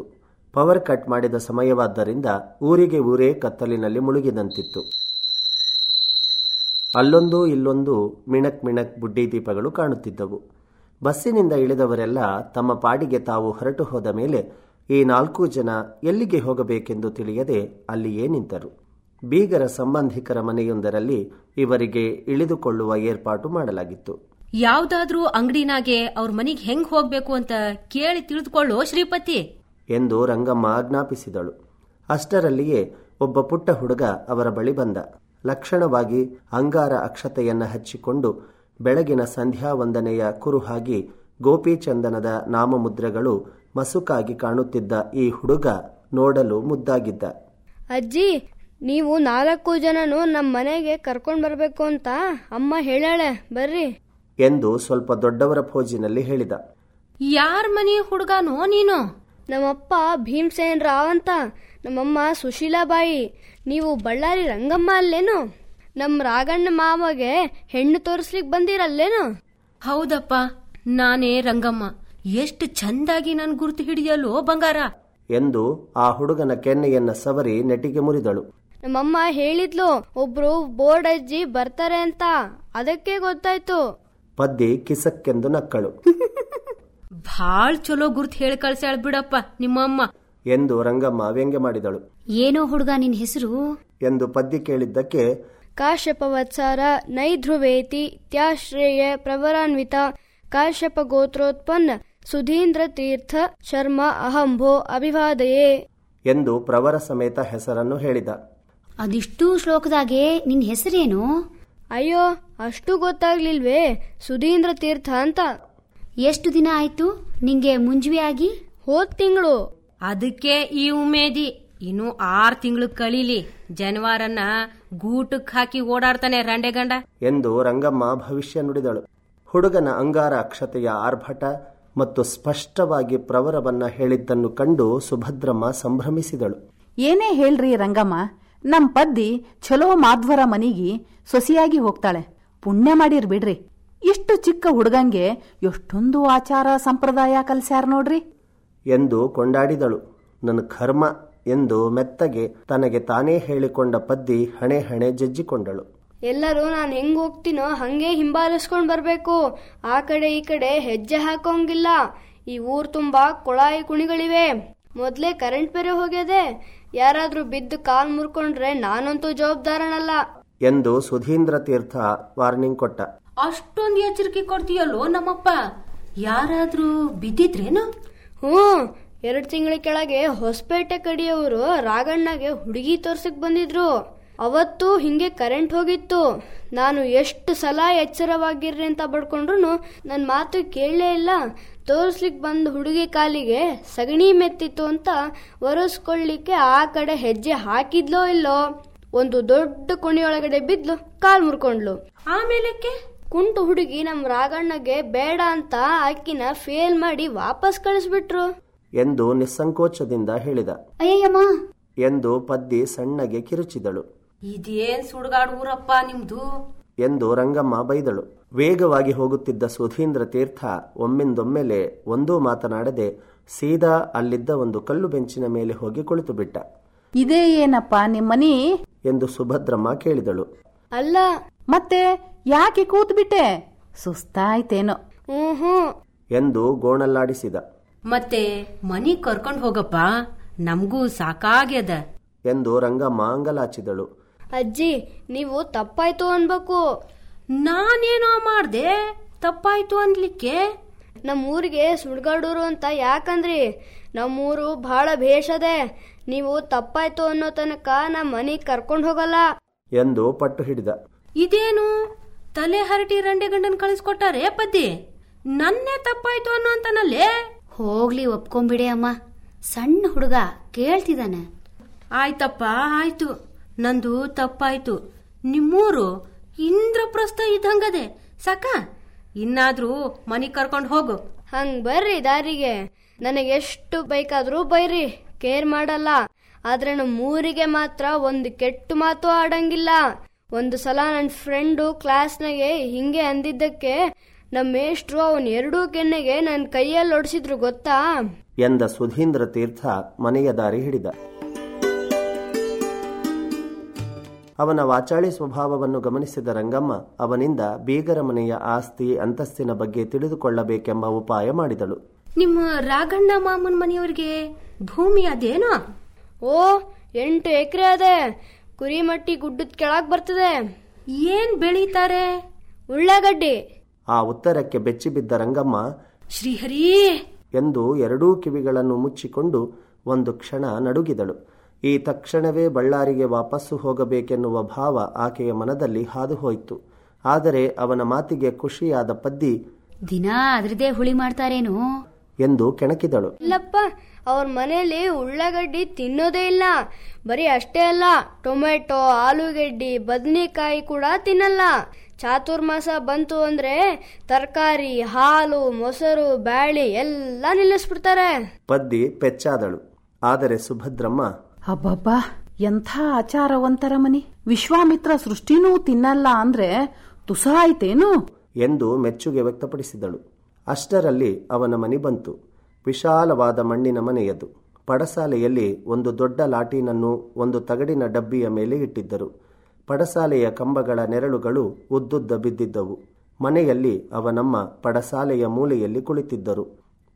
ಪವರ್ ಕಟ್ ಮಾಡಿದ ಸಮಯವಾದ್ದರಿಂದ ಊರಿಗೆ ಊರೇ ಕತ್ತಲಿನಲ್ಲಿ ಮುಳುಗಿದಂತಿತ್ತು. ಅಲ್ಲೊಂದು ಇಲ್ಲೊಂದು ಮಿಣಕ್ ಮಿಣಕ್ ಬುಡ್ಡಿ ದೀಪಗಳು ಕಾಣುತ್ತಿದ್ದವು. ಬಸ್ಸಿನಿಂದ ಇಳಿದವರೆಲ್ಲ ತಮ್ಮ ಪಾಡಿಗೆ ತಾವು ಹೊರಟು ಹೋದ ಮೇಲೆ ಈ ನಾಲ್ಕು ಜನ ಎಲ್ಲಿಗೆ ಹೋಗಬೇಕೆಂದು ತಿಳಿಯದೆ ಅಲ್ಲಿಯೇ ನಿಂತರು. ಬೀಗರ ಸಂಬಂಧಿಕರ ಮನೆಯೊಂದರಲ್ಲಿ ಇವರಿಗೆ ಇಳಿದುಕೊಳ್ಳುವ ಏರ್ಪಾಟು ಮಾಡಲಾಗಿತ್ತು. ಯಾವ್ದಾದ್ರೂ ಅಂಗಡಿನಾಗೆ ಅವ್ರ ಮನೆಗೆ ಹೆಂಗ್ ಹೋಗ್ಬೇಕು ಅಂತ ಕೇಳಿ ತಿಳಿದುಕೊಳ್ಳೋ ಶ್ರೀಪತಿ. ಎಂದು ರಂಗಮ್ಮ ಆಜ್ಞಾಪಿಸಿದಳು. ಅಷ್ಟರಲ್ಲಿಯೇ ಒಬ್ಬ ಪುಟ್ಟ ಹುಡುಗ ಅವರ ಬಳಿ ಬಂದ. ಲಕ್ಷಣವಾಗಿ ಅಂಗಾರ ಅಕ್ಷತೆಯನ್ನ ಹಚ್ಚಿಕೊಂಡು ಬೆಳಗಿನ ಸಂಧ್ಯಾ ವಂದನೆಯ ಕುರುಹಾಗಿ ಗೋಪಿಚಂದನದ ನಾಮಮುದ್ರೆಗಳು ಮಸುಕಾಗಿ ಕಾಣುತ್ತಿದ್ದ ಈ ಹುಡುಗ ನೋಡಲು ಮುದ್ದಾಗಿದ್ದ. ಅಜ್ಜಿ ನೀವು ನಾಲ್ಕು ಜನನು ನಮ್ಮ ಮನೆಗೆ ಕರ್ಕೊಂಡು ಬರಬೇಕು ಅಂತ ಅಮ್ಮ ಹೇಳಾಳೆ ಬರ್ರಿ. ಎಂದು ಸ್ವಲ್ಪ ದೊಡ್ಡವರ ಫೋಜಿನಲ್ಲಿ ಹೇಳಿದ. ಯಾರ ಮನಿ ಹುಡುಗನೋ ನೀನು? ನಮ್ಮಪ್ಪ ಭೀಮಸೇನ್ ರಾವ್ ಅಂತ. ನಮ್ಮಮ್ಮ ಸುಶೀಲಾಬಾಯಿ ನೀವು ಬಳ್ಳಾರಿ ರಂಗಮ್ಮ ಅಲ್ಲೇನು? ನಮ್ಮ ರಾಗಣ್ಣ ಮಾಮಗೆ ಹೆಣ್ಣು ತೋರಿಸ್ಲಿಕ್ ಬಂದಿರಲ್ಲೇನು? ಹೌದಪ್ಪ ನಾನೇ ರಂಗಮ್ಮ. ಎಷ್ಟು ಚಂದಾಗಿ ನನ್ನ ಗುರುತು ಹಿಡಿಯಲೋ ಬಂಗಾರ. ಎಂದು ಆ ಹುಡುಗನ ಕೆನ್ನೆಯನ್ನ ಸವರಿ ನಟಿಗೆ ಮುರಿದಳು. ನಮ್ಮಮ್ಮ ಹೇಳಿದ್ಲು ಒಬ್ರು ಬೋರ್ಡ್ ಅಜ್ಜಿ ಬರ್ತಾರೆ ಅಂತ. ಅದಕ್ಕೆ ಗೊತ್ತಾಯ್ತು. ಪದ್ದಿ ಕಿಸಕ್ಕೆಂದು ನಕ್ಕಳು. ಭಾಳ್ ಚಲೋ ಗುರ್ತ್ ಹೇಳಿ ಕಳ್ಸ್ಯಾಳ ಬಿಡಪ್ಪ ನಿಮ್ಮಮ್ಮ. ಎಂದು ರಂಗಮ್ಮ ವ್ಯಂಗ್ಯ ಮಾಡಿದಳು. ಏನೋ ಹುಡುಗ ನಿನ್ ಹೆಸರು? ಎಂದು ಪದ್ಯ ಕೇಳಿದ್ದಕ್ಕೆ ಕಾಶ್ಯಪವತ್ಸಾರ ನೈಧ್ರುವೇತಿ ತ್ಯಾಶ್ರೇಯ ಪ್ರವರಾನ್ವಿತ ಕಾಶ್ಯಪ ಗೋತ್ರೋತ್ಪನ್ನ ಸುಧೀಂದ್ರ ತೀರ್ಥ ಶರ್ಮ ಅಹಂಭೋ ಅಭಿವಾದಯೇ ಎಂದು ಪ್ರವರ ಸಮೇತ ಹೆಸರನ್ನು ಹೇಳಿದ. ಅದಿಷ್ಟು ಶ್ಲೋಕದಾಗೆ ನಿನ್ ಹೆಸರೇನು? ಅಯ್ಯೋ ಅಷ್ಟು ಗೊತ್ತಾಗ್ಲಿಲ್ವೇ? ಸುಧೀಂದ್ರ ತೀರ್ಥ ಅಂತ. ಎಷ್ಟು ದಿನ ಆಯ್ತು? ನಿಂಗೆ ಮುಂಜ್ವಿ ಆಗಿ? ಹೋದ್ ತಿಂಗಳು. ಅದಕ್ಕೆ ಈ ಉಮೇದಿ ಇನ್ನು ಆರ್ ತಿಂಗಳು ಕಳೀಲಿ ಜನವಾರನ್ನ ಗೂಟಕ್ ಹಾಕಿ ಓಡಾಡ್ತಾನೆ ರಂಡೆಗಂಡ ಎಂದು ರಂಗಮ್ಮ ಭವಿಷ್ಯ ನುಡಿದಳು. ಹುಡುಗನ ಅಂಗಾರ ಅಕ್ಷತೆಯ ಆರ್ಭಟ ಮತ್ತು ಸ್ಪಷ್ಟವಾಗಿ ಪ್ರವರವನ್ನ ಹೇಳಿದ್ದನ್ನು ಕಂಡು ಸುಭದ್ರಮ್ಮ ಸಂಭ್ರಮಿಸಿದಳು. ಏನೇ ಹೇಳ್ರಿ ರಂಗಮ್ಮ ನಮ್ ಪದ್ದಿ ಛಲೋ ಮಾಧ್ವರ ಮನಿಗಿ ಸೊಸಿಯಾಗಿ ಹೋಗ್ತಾಳೆ. ಪುಣ್ಯ ಮಾಡಿರ್ ಬಿಡ್ರಿ. ಇಷ್ಟು ಚಿಕ್ಕ ಹುಡುಗಂಗೆ ಎಷ್ಟೊಂದು ಆಚಾರ ಸಂಪ್ರದಾಯ ಕಲ್ಸ್ಯಾರ ನೋಡ್ರಿ. ಎಂದು ಕೊಂಡಾಡಿದಳು. ನನ್ನ ಕರ್ಮ ಎಂದು ಮೆತ್ತಗೆ ತನಗೆ ತಾನೇ ಹೇಳಿಕೊಂಡ ಪದ್ದಿ ಹಣೆ ಹಣೆ ಜಜ್ಜಿಕೊಂಡಳು. ಎಲ್ಲರೂ ನಾನು ಹೆಂಗ್ ಹೋಗ್ತೀನೋ ಹಂಗೆ ಹಿಂಬಾಲಿಸ್ಕೊಂಡ್ ಬರ್ಬೇಕು. ಆ ಕಡೆ ಈ ಕಡೆ ಹೆಜ್ಜೆ ಹಾಕೋಂಗಿಲ್ಲ. ಈ ಊರ್ ತುಂಬಾ ಕೊಳಾಯಿ ಕುಣಿಗಳಿವೆ. ಮೊದ್ಲೇ ಕರೆಂಟ್ ಬೇರೆ ಹೋಗ್ಯದೆ. ಯಾರಾದ್ರೂ ಬಿದ್ದು ಕಾಲ್ ಮುರ್ಕೊಂಡ್ರೆ ನಾನಂತೂ ಜವಾಬ್ದಾರನಲ್ಲ. ಎಂದು ಸುಧೀಂದ್ರ ತೀರ್ಥ ವಾರ್ನಿಂಗ್ ಕೊಟ್ಟ. ಅಷ್ಟೊಂದು ಎಚ್ಚರಿಕೆ ಕೊಡ್ತೀಯಲ್ಲೋ ನಮ್ಮಪ್ಪ? ಯಾರಾದ್ರೂ ಬಿದ್ದಿದ್ರೇನು? ಹ್ಞೂ ಎರಡು ತಿಂಗಳ ಕೆಳಗೆ ಹೊಸಪೇಟೆ ಕಡಿಯವರು ರಾಗಣ್ಣಗೆ ಹುಡುಗಿ ತೋರ್ಸಕ್ ಬಂದಿದ್ರು. ಅವತ್ತು ಹಿಂಗೆ ಕರೆಂಟ್ ಹೋಗಿತ್ತು. ನಾನು ಎಷ್ಟು ಸಲ ಎಚ್ಚರವಾಗಿರ್ರಿ ಅಂತ ಬಡ್ಕೊಂಡ್ರು ನನ್ನ ಮಾತು ಕೇಳಲೇ ಇಲ್ಲ. ತೋರಿಸ್ಲಿಕ್ಕೆ ಬಂದ ಹುಡುಗಿ ಕಾಲಿಗೆ ಸಗಣಿ ಮೆತ್ತಿತ್ತು ಅಂತ ಒರೆಸ್ಕೊಳ್ಳಿಕ್ಕೆ ಆ ಕಡೆ ಹೆಜ್ಜೆ ಹಾಕಿದ್ಲೋ ಇಲ್ಲೋ. ಒಂದು ದೊಡ್ಡ ಕುಣಿಯೊಳಗಡೆ ಬಿದ್ಲು ಕಾಲ್ ಮುರ್ಕೊಂಡ್ಲು. ಆಮೇಲಕ್ಕೆ ಕುಂಟು ಹುಡುಗಿ ನಮ್ಮ ರಾಗಣ್ಣಗೆ ಬೇಡ ಅಂತ ಆಕಿನ ಫೇಲ್ ಮಾಡಿ ವಾಪಸ್ ಕಳಿಸ್ಬಿಟ್ರು. ಎಂದು ನಿಸ್ಸಂಕೋಚದಿಂದ ಹೇಳಿದ. ಅಯ್ಯಮ್ಮ ಎಂದು ಪದ್ದಿ ಸಣ್ಣಗೆ ಕಿರುಚಿದಳು. ಇದೇನ್ ಸುಡ್ಗಾಡ್ ಊರಪ್ಪ ನಿಮ್ದು? ಎಂದು ರಂಗಮ್ಮ ಬೈದಳು. ವೇಗವಾಗಿ ಹೋಗುತ್ತಿದ್ದ ಸುಧೀಂದ್ರ ತೀರ್ಥ ಒಮ್ಮಿಂದೊಮ್ಮೆಲೆ ಒಂದೂ ಮಾತನಾಡದೆ ಸೀದಾ ಅಲ್ಲಿದ್ದ ಒಂದು ಕಲ್ಲು ಬೆಂಚಿನ ಮೇಲೆ ಹೋಗಿ ಕುಳಿತು ಬಿಟ್ಟ ಇದೇ ಏನಪ್ಪ ನಿಮ್ಮನಿ? ಎಂದು ಸುಭದ್ರಮ್ಮ ಕೇಳಿದಳು. ಅಲ್ಲ ಮತ್ತೆ ಯಾಕೆ ಕೂತ್ ಬಿಟ್ಟೆ ಸುಸ್ತಾಯ್ತೇನೋ ಎಂದು ಗೋಣಲ್ಲಾಡಿಸಿದ. ಮತ್ತೆ ಮನಿ ಕರ್ಕೊಂಡ್ ಹೋಗಪ್ಪ? ನಮಗೂ ಸಾಕಾಗ್ಯದ. ಎಂದು ರಂಗಮ್ಮ ಅಂಗಲಾಚಿದಳು. ಅಜ್ಜಿ ನೀವು ತಪ್ಪಾಯ್ತು ಅನ್ಬೇಕು. ನಾನೇನೋ ಮಾಡ್ದೆ? ತಪ್ಪಾಯ್ತು ಅನ್ಲಿಕ್ಕೆ? ನಮ್ಮೂರಿಗೆ ಸುಡ್ಗಾಡೂರು ಅಂತ ಯಾಕಂದ್ರಿ? ನಮ್ಮೂರು ಬಹಳ ಭೇಷದೆ ನೀವು ತಪ್ಪಾಯ್ತು ಅನ್ನೋ ತನಕ ನಮ್ಮ ಮನೆಗೆ ಕರ್ಕೊಂಡು ಹೋಗಲ್ಲ. ಎಂದು ಪಟ್ಟು ಹಿಡಿದ. ಇದೇನು? ತಲೆ ಹರಟಿ ರಂಡೆ ಗಂಡನ್ ಕಳಿಸ್ಕೊಟ್ಟಾರೆ ಪದ್ದಿ ನನ್ನೇ ತಪ್ಪಾಯ್ತು ಅನ್ನೋ ಅಂತನಲ್ಲೇ? ಹೋಗ್ಲಿ ಒಪ್ಕೊಂಬಿಡಿ ಅಮ್ಮ. ಸಣ್ಣ ಹುಡುಗ ಕೇಳ್ತಿದ್ದಾನೆ ಆಯ್ತಪ್ಪ ಆಯ್ತು. ನಂದು ತಪ್ಪಾಯ್ತು. ನಿಮ್ಮೂರು ಇಂದ್ರಪ್ರಸ್ಥ ಇದ್ದಂಗದೆ. ಸಾಕ? ಇನ್ನಾದ್ರೂ ಮನಿ ಕರ್ಕೊಂಡ್ ಹೋಗು. ಹಂಗ್ ಬರ್ರಿ ದಾರಿಗೆ. ನನಗೆ ಎಷ್ಟು ಬೇಕಾದ್ರೂ ಬೈರಿ. ಕೇರ್ ಮಾಡಲ್ಲ. ಆದ್ರೆ ನಮ್ಮ ಊರಿಗೆ ಮಾತ್ರ ಒಂದು ಕೆಟ್ಟ ಮಾತು ಆಡಂಗಿಲ್ಲ. ಒಂದು ಸಲ ನನ್ನ ಫ್ರೆಂಡು ಕ್ಲಾಸ್ನಾಗೆ ಹಿಂಗೆ ಅಂದಿದ್ದಕ್ಕೆ ನಮ್ಮ ಮೇಷ್ಟ್ರು ಅವನ್ ಎರಡೂ ಕೆನ್ನೆಗೆ ನನ್ನ ಕೈಯಲ್ಲಿ ಒಡಿಸಿದ್ರು ಗೊತ್ತಾ? ಎಂದ ಸುಧೀಂದ್ರ ತೀರ್ಥ ಮನೆಯ ದಾರಿ ಹಿಡಿದ. ಅವನ ವಾಚಾಳಿ ಸ್ವಭಾವವನ್ನು ಗಮನಿಸಿದ ರಂಗಮ್ಮ ಅವನಿಂದ ಬೀಗರ ಮನೆಯ ಆಸ್ತಿ ಅಂತಸ್ತಿನ ಬಗ್ಗೆ ತಿಳಿದುಕೊಳ್ಳಬೇಕೆಂಬ ಉಪಾಯ ಮಾಡಿದಳು. ನಿಮ್ಮ ರಾಘಣ್ಣ ಮಾಮನ್ ಮನೆಯವರಿಗೆ ಭೂಮಿ ಅದೇನೋ? ಓ ಎಂಟು ಎಕರೆ ಅದೆ. ಕುರಿಮಟ್ಟಿ ಗುಡ್ಡದ ಕೆಳಗ್ ಬರ್ತದೆ. ಏನ್ ಬೆಳೀತಾರೆ? ಉಳ್ಳಾಗಡ್ಡಿ. ಆ ಉತ್ತರಕ್ಕೆ ಬೆಚ್ಚಿ ಬಿದ್ದ ರಂಗಮ್ಮ ಶ್ರೀಹರಿ! ಎಂದು ಎರಡೂ ಕಿವಿಗಳನ್ನು ಮುಚ್ಚಿಕೊಂಡು ಒಂದು ಕ್ಷಣ ನಡುಗಿದಳು. ಈ ತಕ್ಷಣವೇ ಬಳ್ಳಾರಿಗೆ ವಾಪಸ್ಸು ಹೋಗಬೇಕೆನ್ನುವ ಭಾವ ಆಕೆಯ ಮನದಲ್ಲಿ ಹಾದುಹೋಯಿತು. ಆದರೆ ಅವನ ಮಾತಿಗೆ ಖುಷಿಯಾದ ಪದ್ದಿ ದಿನಾ ಅದ್ರದೇ ಹುಳಿ ಮಾಡ್ತಾರೇನು? ಎಂದು ಕೆಣಕಿದಳು. ಇಲ್ಲಪ್ಪ ಅವ್ರ ಮನೆಯಲ್ಲಿ ಉಳ್ಳಾಗಡ್ಡಿ ತಿನ್ನೋದೇ ಇಲ್ಲ. ಬರೀ ಅಷ್ಟೇ ಅಲ್ಲ ಟೊಮೆಟೊ ಆಲೂಗಡ್ಡಿ ಬದನೆಕಾಯಿ ಕೂಡ ತಿನ್ನಲ್ಲ. ಚಾತುರ್ಮಾಸ ಬಂತು ಅಂದ್ರೆ ತರಕಾರಿ ಹಾಲು ಮೊಸರು ಬ್ಯಾಳಿ ಎಲ್ಲ ನಿಲ್ಲಿಸ್ಬಿಡ್ತಾರೆ. ಪದ್ದಿ ಪೆಚ್ಚಾದಳು. ಆದರೆ ಸುಭದ್ರಮ್ಮ ಅಬ್ಬಬ್ಬಾ, ಎಂಥ ಆಚಾರವಂತರ ಮನಿ. ವಿಶ್ವಾಮಿತ್ರ ಸೃಷ್ಟಿನೂ ತಿನ್ನಲ್ಲ ಅಂದ್ರೆ ತುಸ ಆಯ್ತೇನು ಎಂದು ಮೆಚ್ಚುಗೆ ವ್ಯಕ್ತಪಡಿಸಿದಳು. ಅಷ್ಟರಲ್ಲಿ ಅವನ ಮನೆ ಬಂತು. ವಿಶಾಲವಾದ ಮಣ್ಣಿನ ಮನೆಯದು. ಪಡಸಾಲೆಯಲ್ಲಿ ಒಂದು ದೊಡ್ಡ ಲಾಟೀನನ್ನು ಒಂದು ತಗಡಿನ ಡಬ್ಬಿಯ ಮೇಲೆ ಇಟ್ಟಿದ್ದರು. ಪಡಸಾಲೆಯ ಕಂಬಗಳ ನೆರಳುಗಳು ಉದ್ದುದ್ದ ಬಿದ್ದಿದ್ದವು. ಮನೆಯಲ್ಲಿ ಅವನಮ್ಮ ಪಡಸಾಲೆಯ ಮೂಲೆಯಲ್ಲಿ ಕುಳಿತಿದ್ದರು.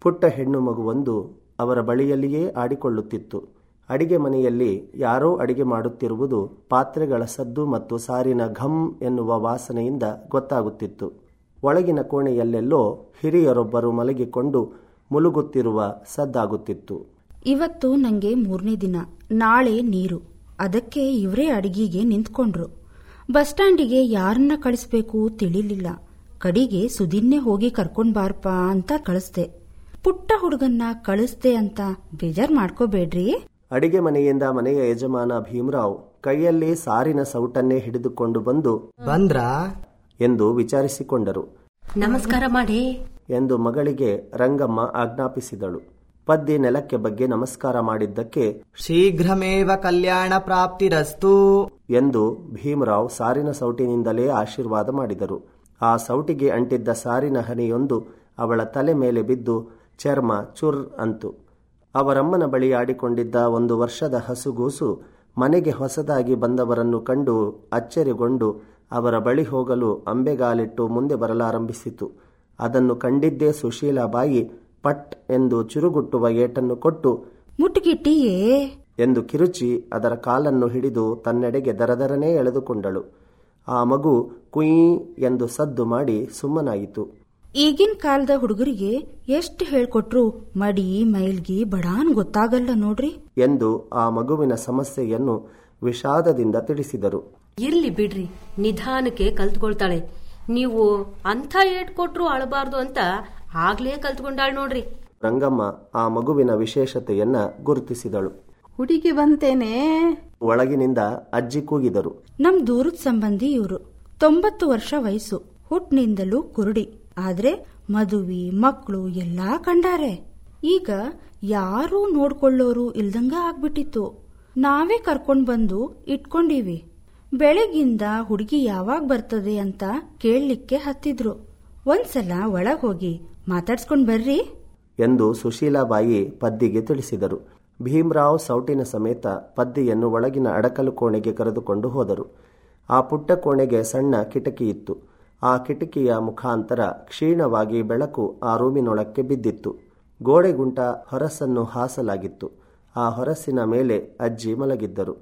ಪುಟ್ಟ ಹೆಣ್ಣು ಮಗುವೊಂದು ಅವರ ಬಳಿಯಲ್ಲಿಯೇ ಆಡಿಕೊಳ್ಳುತ್ತಿತ್ತು. ಅಡಿಗೆ ಮನೆಯಲ್ಲಿ ಯಾರೋ ಅಡಿಗೆ ಮಾಡುತ್ತಿರುವುದು ಪಾತ್ರೆಗಳ ಸದ್ದು ಮತ್ತು ಸಾರಿನ ಘಮ್ ಎನ್ನುವ ವಾಸನೆಯಿಂದ ಗೊತ್ತಾಗುತ್ತಿತ್ತು. ಒಳಗಿನ ಕೋಣೆಯಲ್ಲೆಲ್ಲೋ ಹಿರಿಯರೊಬ್ಬರು ಮಲಗಿಕೊಂಡು ಮುಲುಗುತ್ತಿರುವ ಸದ್ದಾಗುತ್ತಿತ್ತು. ಇವತ್ತು ನಂಗೆ ಮೂರನೇ ದಿನ, ನಾಳೆ ನೀರು. ಅದಕ್ಕೆ ಇವರೇ ಅಡಿಗೆಗೆ ನಿಂತ್ಕೊಂಡ್ರು. ಬಸ್ ಸ್ಟ್ಯಾಂಡಿಗೆ ಯಾರನ್ನ ಕಳಿಸ್ಬೇಕು ತಿಳಿಲಿಲ್ಲ. ಕಡಿಗೆ ಸುದಿನ್ನೇ ಹೋಗಿ ಕರ್ಕೊಂಡ್ ಬಾರ್ಪ ಅಂತ ಕಳಿಸ್ದೆ. ಪುಟ್ಟ ಹುಡುಗನ್ನ ಕಳಿಸ್ದೆ ಅಂತ ಬೇಜಾರ್ ಮಾಡ್ಕೋಬೇಡ್ರಿ. ಅಡಿಗೆ ಮನೆಯಿಂದ ಮನೆಯ ಯಜಮಾನ ಭೀಮರಾವ್ ಕೈಯಲ್ಲಿ ಸಾರಿನ ಸೌಟನ್ನೇ ಹಿಡಿದುಕೊಂಡು ಬಂದು ಬಂದ್ರ? ಎಂದು ವಿಚಾರಿಸಿಕೊಂಡರು. ನಮಸ್ಕಾರ ಮಾಡಿ. ಎಂದು ಮಗಳಿಗೆ ರಂಗಮ್ಮ ಆಜ್ಞಾಪಿಸಿದಳು. ಪದ್ದಿ ನೆಲಕ್ಕೆ ಬಗ್ಗೆ ನಮಸ್ಕಾರ ಮಾಡಿದ್ದಕ್ಕೆ ಶೀಘ್ರಮೇವ ಕಲ್ಯಾಣ ಪ್ರಾಪ್ತಿರಸ್ತು. ಎಂದು ಭೀಮರಾವ್ ಸಾರಿನ ಸೌಟಿನಿಂದಲೇ ಆಶೀರ್ವಾದ ಮಾಡಿದರು. ಆ ಸೌಟಿಗೆ ಅಂಟಿದ್ದ ಸಾರಿನ ಹನಿಯೊಂದು ಅವಳ ತಲೆ ಮೇಲೆ ಬಿದ್ದು ಚರ್ಮ ಚುರ್ ಅಂತು. ಅವರಮ್ಮನ ಬಳಿ ಆಡಿಕೊಂಡಿದ್ದ ಒಂದು ವರ್ಷದ ಹಸುಗೂಸು ಮನೆಗೆ ಹೊಸದಾಗಿ ಬಂದವರನ್ನು ಕಂಡು ಅಚ್ಚರಿಗೊಂಡು ಅವರ ಬಳಿ ಹೋಗಲು ಅಂಬೆಗಾಲಿಟ್ಟು ಮುಂದೆ ಬರಲಾರಂಭಿಸಿತು. ಅದನ್ನು ಕಂಡಿದ್ದೇ ಸುಶೀಲಾಬಾಯಿ ಪಟ್ ಎಂದು ಚುರುಗುಟ್ಟುವ ಏಟನ್ನು ಕೊಟ್ಟು ಮುಟ್ಟುಗಿಟ್ಟಿಯೇ ಎಂದು ಕಿರುಚಿ ಅದರ ಕಾಲನ್ನು ಹಿಡಿದು ತನ್ನೆಡೆಗೆ ದರದರನೇ ಎಳೆದುಕೊಂಡಳು. ಆ ಮಗು ಕುಯಿ ಎಂದು ಸದ್ದು ಮಾಡಿ ಸುಮ್ಮನಾಯಿತು. ಈಗಿನ ಕಾಲದ ಹುಡುಗರಿಗೆ ಎಷ್ಟು ಹೇಳ್ಕೊಟ್ರು ಮಡಿ ಮೈಲ್ಗಿ ಬಡಾನ್ ಗೊತ್ತಾಗಲ್ಲ ನೋಡ್ರಿ. ಎಂದು ಆ ಮಗುವಿನ ಸಮಸ್ಯೆಯನ್ನು ವಿಷಾದದಿಂದ ತಿಳಿಸಿದರು. ಇರ್ಲಿ ಬಿಡ್ರಿ ನಿಧಾನಕ್ಕೆ ಕಲ್ತ್ಕೊಳ್ತಾಳೆ. ನೀವು ಅಂಥ ಏಟ್ ಕೊಟ್ರು ಅಳಬಾರ್ದು ಅಂತ ಆಗ್ಲೇ ಕಲ್ತ್ಕೊಂಡಾಳ್ ನೋಡ್ರಿ. ರಂಗಮ್ಮ ಆ ಮಗುವಿನ ವಿಶೇಷತೆಯನ್ನ ಗುರುತಿಸಿದಳು. ಹುಡುಗಿ ಬಂತೇನೆ. ಒಳಗಿನಿಂದ ಅಜ್ಜಿ ಕೂಗಿದರು. ನಮ್ ದೂರದ ಸಂಬಂಧಿ ಇವರು ತೊಂಬತ್ತು ವರ್ಷ ವಯಸ್ಸು ಹುಟ್ನಿಂದಲೂ ಕುರುಡಿ. ಆದ್ರೆ ಮದುವಿ ಮಕ್ಕಳು ಎಲ್ಲಾ ಕಂಡಾರೆ. ಈಗ ಯಾರೂ ನೋಡ್ಕೊಳ್ಳೋರು ಇಲ್ದಂಗ ಆಗ್ಬಿಟ್ಟಿತ್ತು. ನಾವೇ ಕರ್ಕೊಂಡ್ ಬಂದು ಇಟ್ಕೊಂಡೀವಿ. ಬೆಳಗಿಂದ ಹುಡುಗಿ ಯಾವಾಗ ಬರ್ತದೆ ಅಂತ ಕೇಳಲಿಕ್ಕೆ ಹತ್ತಿದ್ರು. ಒಂದ್ಸಲ ಒಳಗ್ ಹೋಗಿ ಮಾತಾಡ್ಸ್ಕೊಂಡ್ ಬರ್ರಿ. ಎಂದು ಸುಶೀಲಾಬಾಯಿ ಪದ್ದಿಗೆ ತಿಳಿಸಿದರು. ಭೀಮರಾವ್ ಸೌಟಿನ ಸಮೇತ ಪದ್ದಿಯನ್ನು ಒಳಗಿನ ಅಡಕಲು ಕೋಣೆಗೆ ಕರೆದುಕೊಂಡು ಹೋದರು. ಆ ಪುಟ್ಟ ಕೋಣೆಗೆ ಸಣ್ಣ ಕಿಟಕಿ ಇತ್ತು. ಆ ಕಿಟಕಿಯ ಮುಖಾಂತರ ಕ್ಷೀಣವಾಗಿ ಬೆಳಕು ಆ ರೂಮಿನೊಳಕ್ಕೆ ಬಿದ್ದಿತ್ತು. ಗೋಡೆಗುಂಟ ಹೊರಸನ್ನು ಹಾಸಲಾಗಿತ್ತು. ಆ ಹೊರಸಿನ ಮೇಲೆ ಅಜ್ಜಿ ಮಲಗಿದ್ದರು.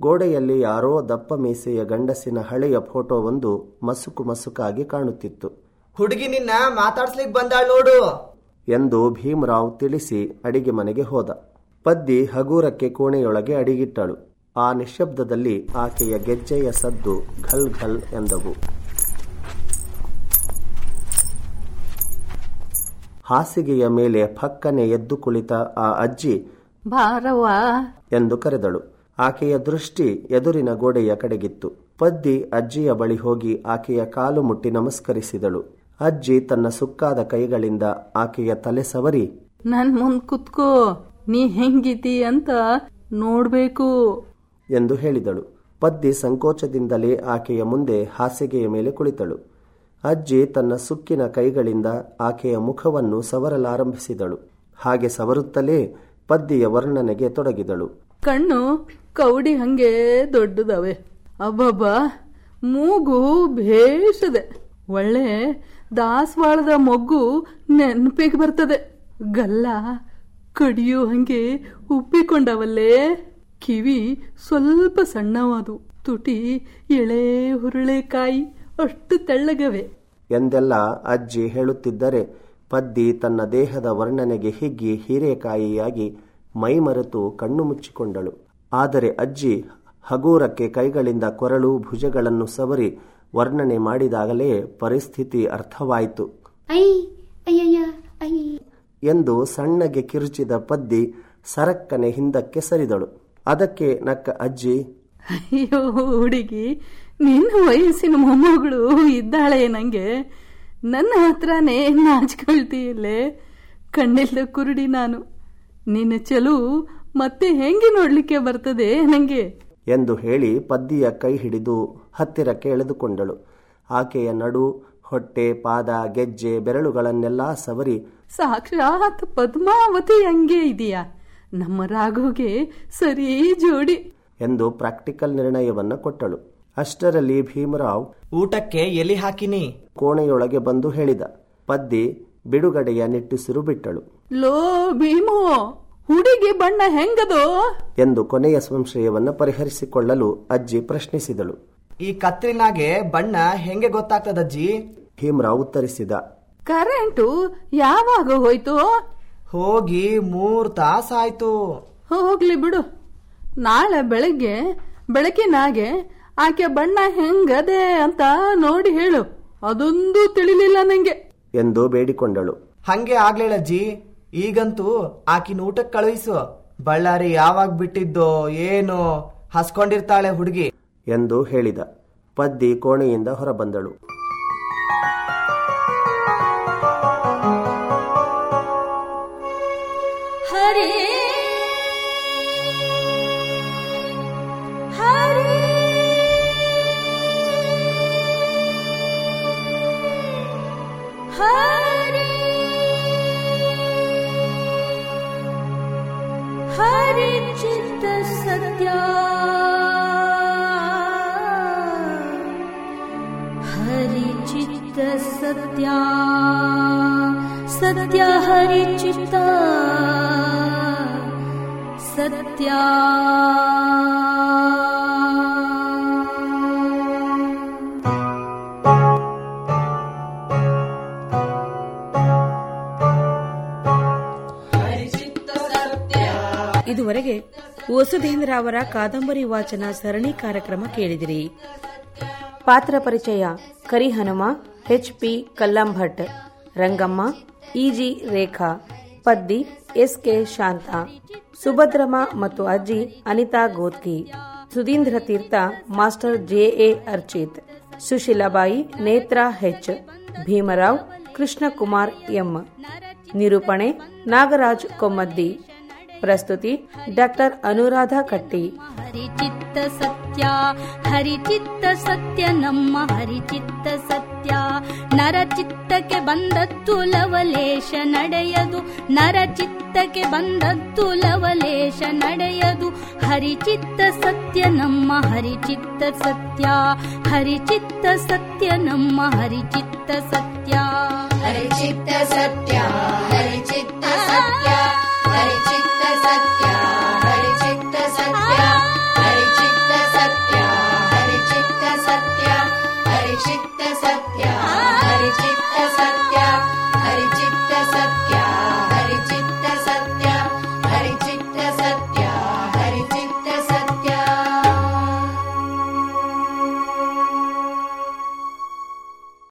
ಗೋಡೆಯಲ್ಲಿ ಯಾರೋ ದಪ್ಪ ಮೀಸೆಯ ಗಂಡಸಿನ ಹಳೆಯ ಫೋಟೋವೊಂದು ಮಸುಕು ಮಸುಕಾಗಿ ಕಾಣುತ್ತಿತ್ತು. ಹುಡುಗಿ ನಿನ್ನ ಮಾತಾಡ್ಸ್ಲಿಕ್ ಬಂದಾಳ್ ನೋಡು! ಎಂದು ಭೀಮರಾವ್ ತಿಳಿಸಿ ಅಡಿಗೆ ಮನೆಗೆ ಹೋದ. ಪದ್ದಿ ಹಗೂರಕ್ಕೆ ಕೋಣೆಯೊಳಗೆ ಅಡಿಗಿಟ್ಟಳು. ಆ ನಿಶಬ್ದದಲ್ಲಿ ಆಕೆಯ ಗೆಜ್ಜೆಯ ಸದ್ದು ಘಲ್ ಘಲ್ ಎಂದವು. ಹಾಸಿಗೆಯ ಮೇಲೆ ಫಕ್ಕನೆ ಎದ್ದು ಕುಳಿತ ಆ ಅಜ್ಜಿ ಬಾರವ್ವ ಎಂದು ಕರೆದಳು. ಆಕೆಯ ದೃಷ್ಟಿ ಎದುರಿನ ಗೋಡೆಯ ಕಡೆಗಿತ್ತು. ಪದ್ದಿ ಅಜ್ಜಿಯ ಬಳಿ ಹೋಗಿ ಆಕೆಯ ಕಾಲು ಮುಟ್ಟಿ ನಮಸ್ಕರಿಸಿದಳು. ಅಜ್ಜಿ ತನ್ನ ಸುಕ್ಕಾದ ಕೈಗಳಿಂದ ಆಕೆಯ ತಲೆ ಸವರಿ ನನ್ ಮುಂದ್ ಕುತ್ಕೋ ನೀ ಹೆಂಗಿತಿ ಅಂತ ನೋಡ್ಬೇಕು ಎಂದು ಹೇಳಿದಳು. ಪದ್ದಿ ಸಂಕೋಚದಿಂದಲೇ ಆಕೆಯ ಮುಂದೆ ಹಾಸಿಗೆಯ ಮೇಲೆ ಕುಳಿತಳು. ಅಜ್ಜಿ ತನ್ನ ಸುಕ್ಕಿನ ಕೈಗಳಿಂದ ಆಕೆಯ ಮುಖವನ್ನು ಸವರಲಾರಂಭಿಸಿದಳು. ಹಾಗೆ ಸವರುತ್ತಲೇ ಪದ್ದಿಯ ವರ್ಣನೆಗೆ ತೊಡಗಿದಳು. ಕಣ್ಣು ಕೌಡಿ ಹಂಗೆ ದೊಡ್ಡದವೆ. ಅಬ್ಬಬ್ಬ, ಮೂಗು ಭೇಷದೆ. ಒಳ್ಳೆ ದಾಸವಾಳದ ಮೊಗ್ಗು ನೆನಪಿಗೆ ಬರ್ತದೆ. ಗಲ್ಲ ಕಡಿಯೋ ಹಂಗೆ ಉಪ್ಪಿಕೊಂಡವಲ್ಲೇ ಕಿವಿ ಸ್ವಲ್ಪ ಸಣ್ಣವಾದು. ತುಟಿ ಎಳೆ ಹುರುಳೆಕಾಯಿ. ಅಷ್ಟು ತೆಳ್ಳಗವೆ. ಎಂದೆಲ್ಲ ಅಜ್ಜಿ ಹೇಳುತ್ತಿದ್ದರೆ ಪದ್ದಿ ತನ್ನ ದೇಹದ ವರ್ಣನೆಗೆ ಹಿಗ್ಗಿ ಹೀರೆಕಾಯಿಯಾಗಿ ಮೈಮರೆತು ಕಣ್ಣು ಮುಚ್ಚಿಕೊಂಡಳು. ಆದರೆ ಅಜ್ಜಿ ಹಗೂರಕ್ಕೆ ಕೈಗಳಿಂದ ಕೊರಳು ಭುಜಗಳನ್ನು ಸವರಿ ವರ್ಣನೆ ಮಾಡಿದಾಗಲೇ ಪರಿಸ್ಥಿತಿ ಅರ್ಥವಾಯಿತು. ಎಂದು ಸಣ್ಣಗೆ ಕಿರುಚಿದ ಪದ್ದಿ ಸರಕ್ಕನೆ ಹಿಂದಕ್ಕೆ ಸರಿದಳು. ಅದಕ್ಕೆ ನಕ್ಕ ಅಜ್ಜಿ ಅಯ್ಯೋ ಹುಡುಗಿ ನಿನ್ನ ವಯಸ್ಸಿನ ಮೊಮ್ಮಗಳು ಇದ್ದಾಳೆ ನಂಗೆ. ನನ್ನ ಹತ್ರನೇ ನಾಚ್ಕೊಳ್ತೀಯಲ್ಲೇ? ಕಣ್ಣಿಲ್ದ ಕುರುಡಿ ನಾನು. ನಿನ್ನ ಚಲು ಮತ್ತೆ ಹೆಂಗೆ ನೋಡ್ಲಿಕ್ಕೆ ಬರ್ತದೆ ನಂಗೆ? ಎಂದು ಹೇಳಿ ಪದ್ದಿಯ ಕೈ ಹಿಡಿದು ಹತ್ತಿರಕ್ಕೆ ಎಳೆದುಕೊಂಡಳು ಆಕೆಯ ನಡು ಹೊಟ್ಟೆ ಪಾದ ಗೆಜ್ಜೆ ಬೆರಳುಗಳನ್ನೆಲ್ಲ ಸವರಿ ಸಾಕ್ಷಾತ್ ಪದ್ಮಾವತಿ ಹಂಗೆ ಇದೆಯಾ? ನಮ್ಮ ರಾಘುಗೆ ಸರಿ ಜೋಡಿ. ಎಂದು ಪ್ರಾಕ್ಟಿಕಲ್ ನಿರ್ಣಯವನ್ನು ಕೊಟ್ಟಳು. ಅಷ್ಟರಲ್ಲಿ ಭೀಮರಾವ್ ಊಟಕ್ಕೆ ಎಲಿ ಹಾಕಿನಿ. ಕೋಣೆಯೊಳಗೆ ಬಂದು ಹೇಳಿದ. ಪದ್ದಿ ಬಿಡುಗಡೆಯ ನಿಟ್ಟುಸಿರು ಬಿಟ್ಟಳು. ಲೋ ಭೀಮೋ ಹುಡುಗಿ ಬಣ್ಣ ಹೆಂಗದೋ? ಎಂದು ಕೊನೆಯ ಸಂಶಯವನ್ನು ಪರಿಹರಿಸಿಕೊಳ್ಳಲು ಅಜ್ಜಿ ಪ್ರಶ್ನಿಸಿದಳು. ಈ ಕತ್ರಿನಾಗೆ ಬಣ್ಣ ಹೆಂಗೆ ಗೊತ್ತಾಗ್ತದಜ್ಜಿ ಭೀಮರಾವ್ ಉತ್ತರಿಸಿದ. ಕರೆಂಟು ಯಾವಾಗ ಹೋಯ್ತು? ಹೋಗಿ ಮೂರ್ ತಾಸಾಯ್ತು. ಹೋಗ್ಲಿ ಬಿಡು. ನಾಳೆ ಬೆಳಗ್ಗೆ ಬೆಳಕಿನಾಗೆ ಆಕೆ ಬಣ್ಣ ಹೆಂಗದೆ ಅಂತ ನೋಡಿ ಹೇಳು. ಅದೊಂದು ತಿಳಿಲಿಲ್ಲ ನಂಗೆ. ಎಂದು ಬೇಡಿಕೊಂಡಳು. ಹಂಗೆ ಅಜ್ಜಿ. ಈಗಂತೂ ಆಕಿನ ಊಟಕ್ಕೆ ಕಳುಹಿಸು. ಬಳ್ಳಾರಿ ಯಾವಾಗ ಬಿಟ್ಟಿದ್ದೋ ಏನೋ ಹಸ್ಕೊಂಡಿರ್ತಾಳೆ ಹುಡುಗಿ. ಎಂದು ಹೇಳಿದ. ಪದ್ದಿ ಕೋಣೆಯಿಂದ ಹೊರಬಂದಳು. हरिचित् सत्या हरिचित्त। सत्या सद्या हरिचिता सत्या। ವಸುಧೇಂದ್ರ ಅವರ ಕಾದಂಬರಿ ವಾಚನ ಸರಣಿ ಕಾರ್ಯಕ್ರಮ ಕೇಳಿದಿರಿ. ಪಾತ್ರ ಪರಿಚಯ ಕರಿಹನುಮ ಎಚ್ ಪಿ ಕಲ್ಲಂಭಟ್, ರಂಗಮ್ಮ ಇಜಿ ರೇಖಾ, ಪದ್ದಿ, ಎಸ್ ಕೆ ಶಾಂತ, ಸುಭದ್ರಮ್ಮ ಮತ್ತು ಅಜ್ಜಿ Anita Gotki Sudheendra Teertha, master J A Archit, Sushilabai Netra H, Bhimrao, Krishnakumar M, ನಿರೂಪಣೆ ನಾಗರಾಜ್ ಕೊಮ್ಮದ್ದಿ ಪ್ರಸ್ತುತಿ ಡಾಕ್ಟರ್ ಅನುರಾಧ ಕಟ್ಟಿ. ಹರಿಚಿತ್ತ ಸತ್ಯ ಹರಿಚಿತ್ತ ಸತ್ಯ ನಮ್ಮ ಹರಿಚಿತ್ತ ಸತ್ಯ. ನರಚಿತ್ತಕ್ಕೆ ಬಂದದ್ದು ಲವಲೇಶ ನಡೆಯದು. ನರಚಿತ್ತಕ್ಕೆ ಬಂದದ್ದು ಲವಲೇಶ ನಡೆಯದು. ಹರಿಚಿತ್ತ ಸತ್ಯ ನಮ್ಮ ಹರಿಚಿತ್ತ ಸತ್ಯ. ಹರಿಚಿತ್ತ ಸತ್ಯ ನಮ್ಮ ಹರಿಚಿತ್ತ ಸತ್ಯ. ಹರಿಚಿತ್ತ ಸತ್ಯ ಹರಿಚಿತ್ತ ಸತ್ಯ. परिचित्त सत्या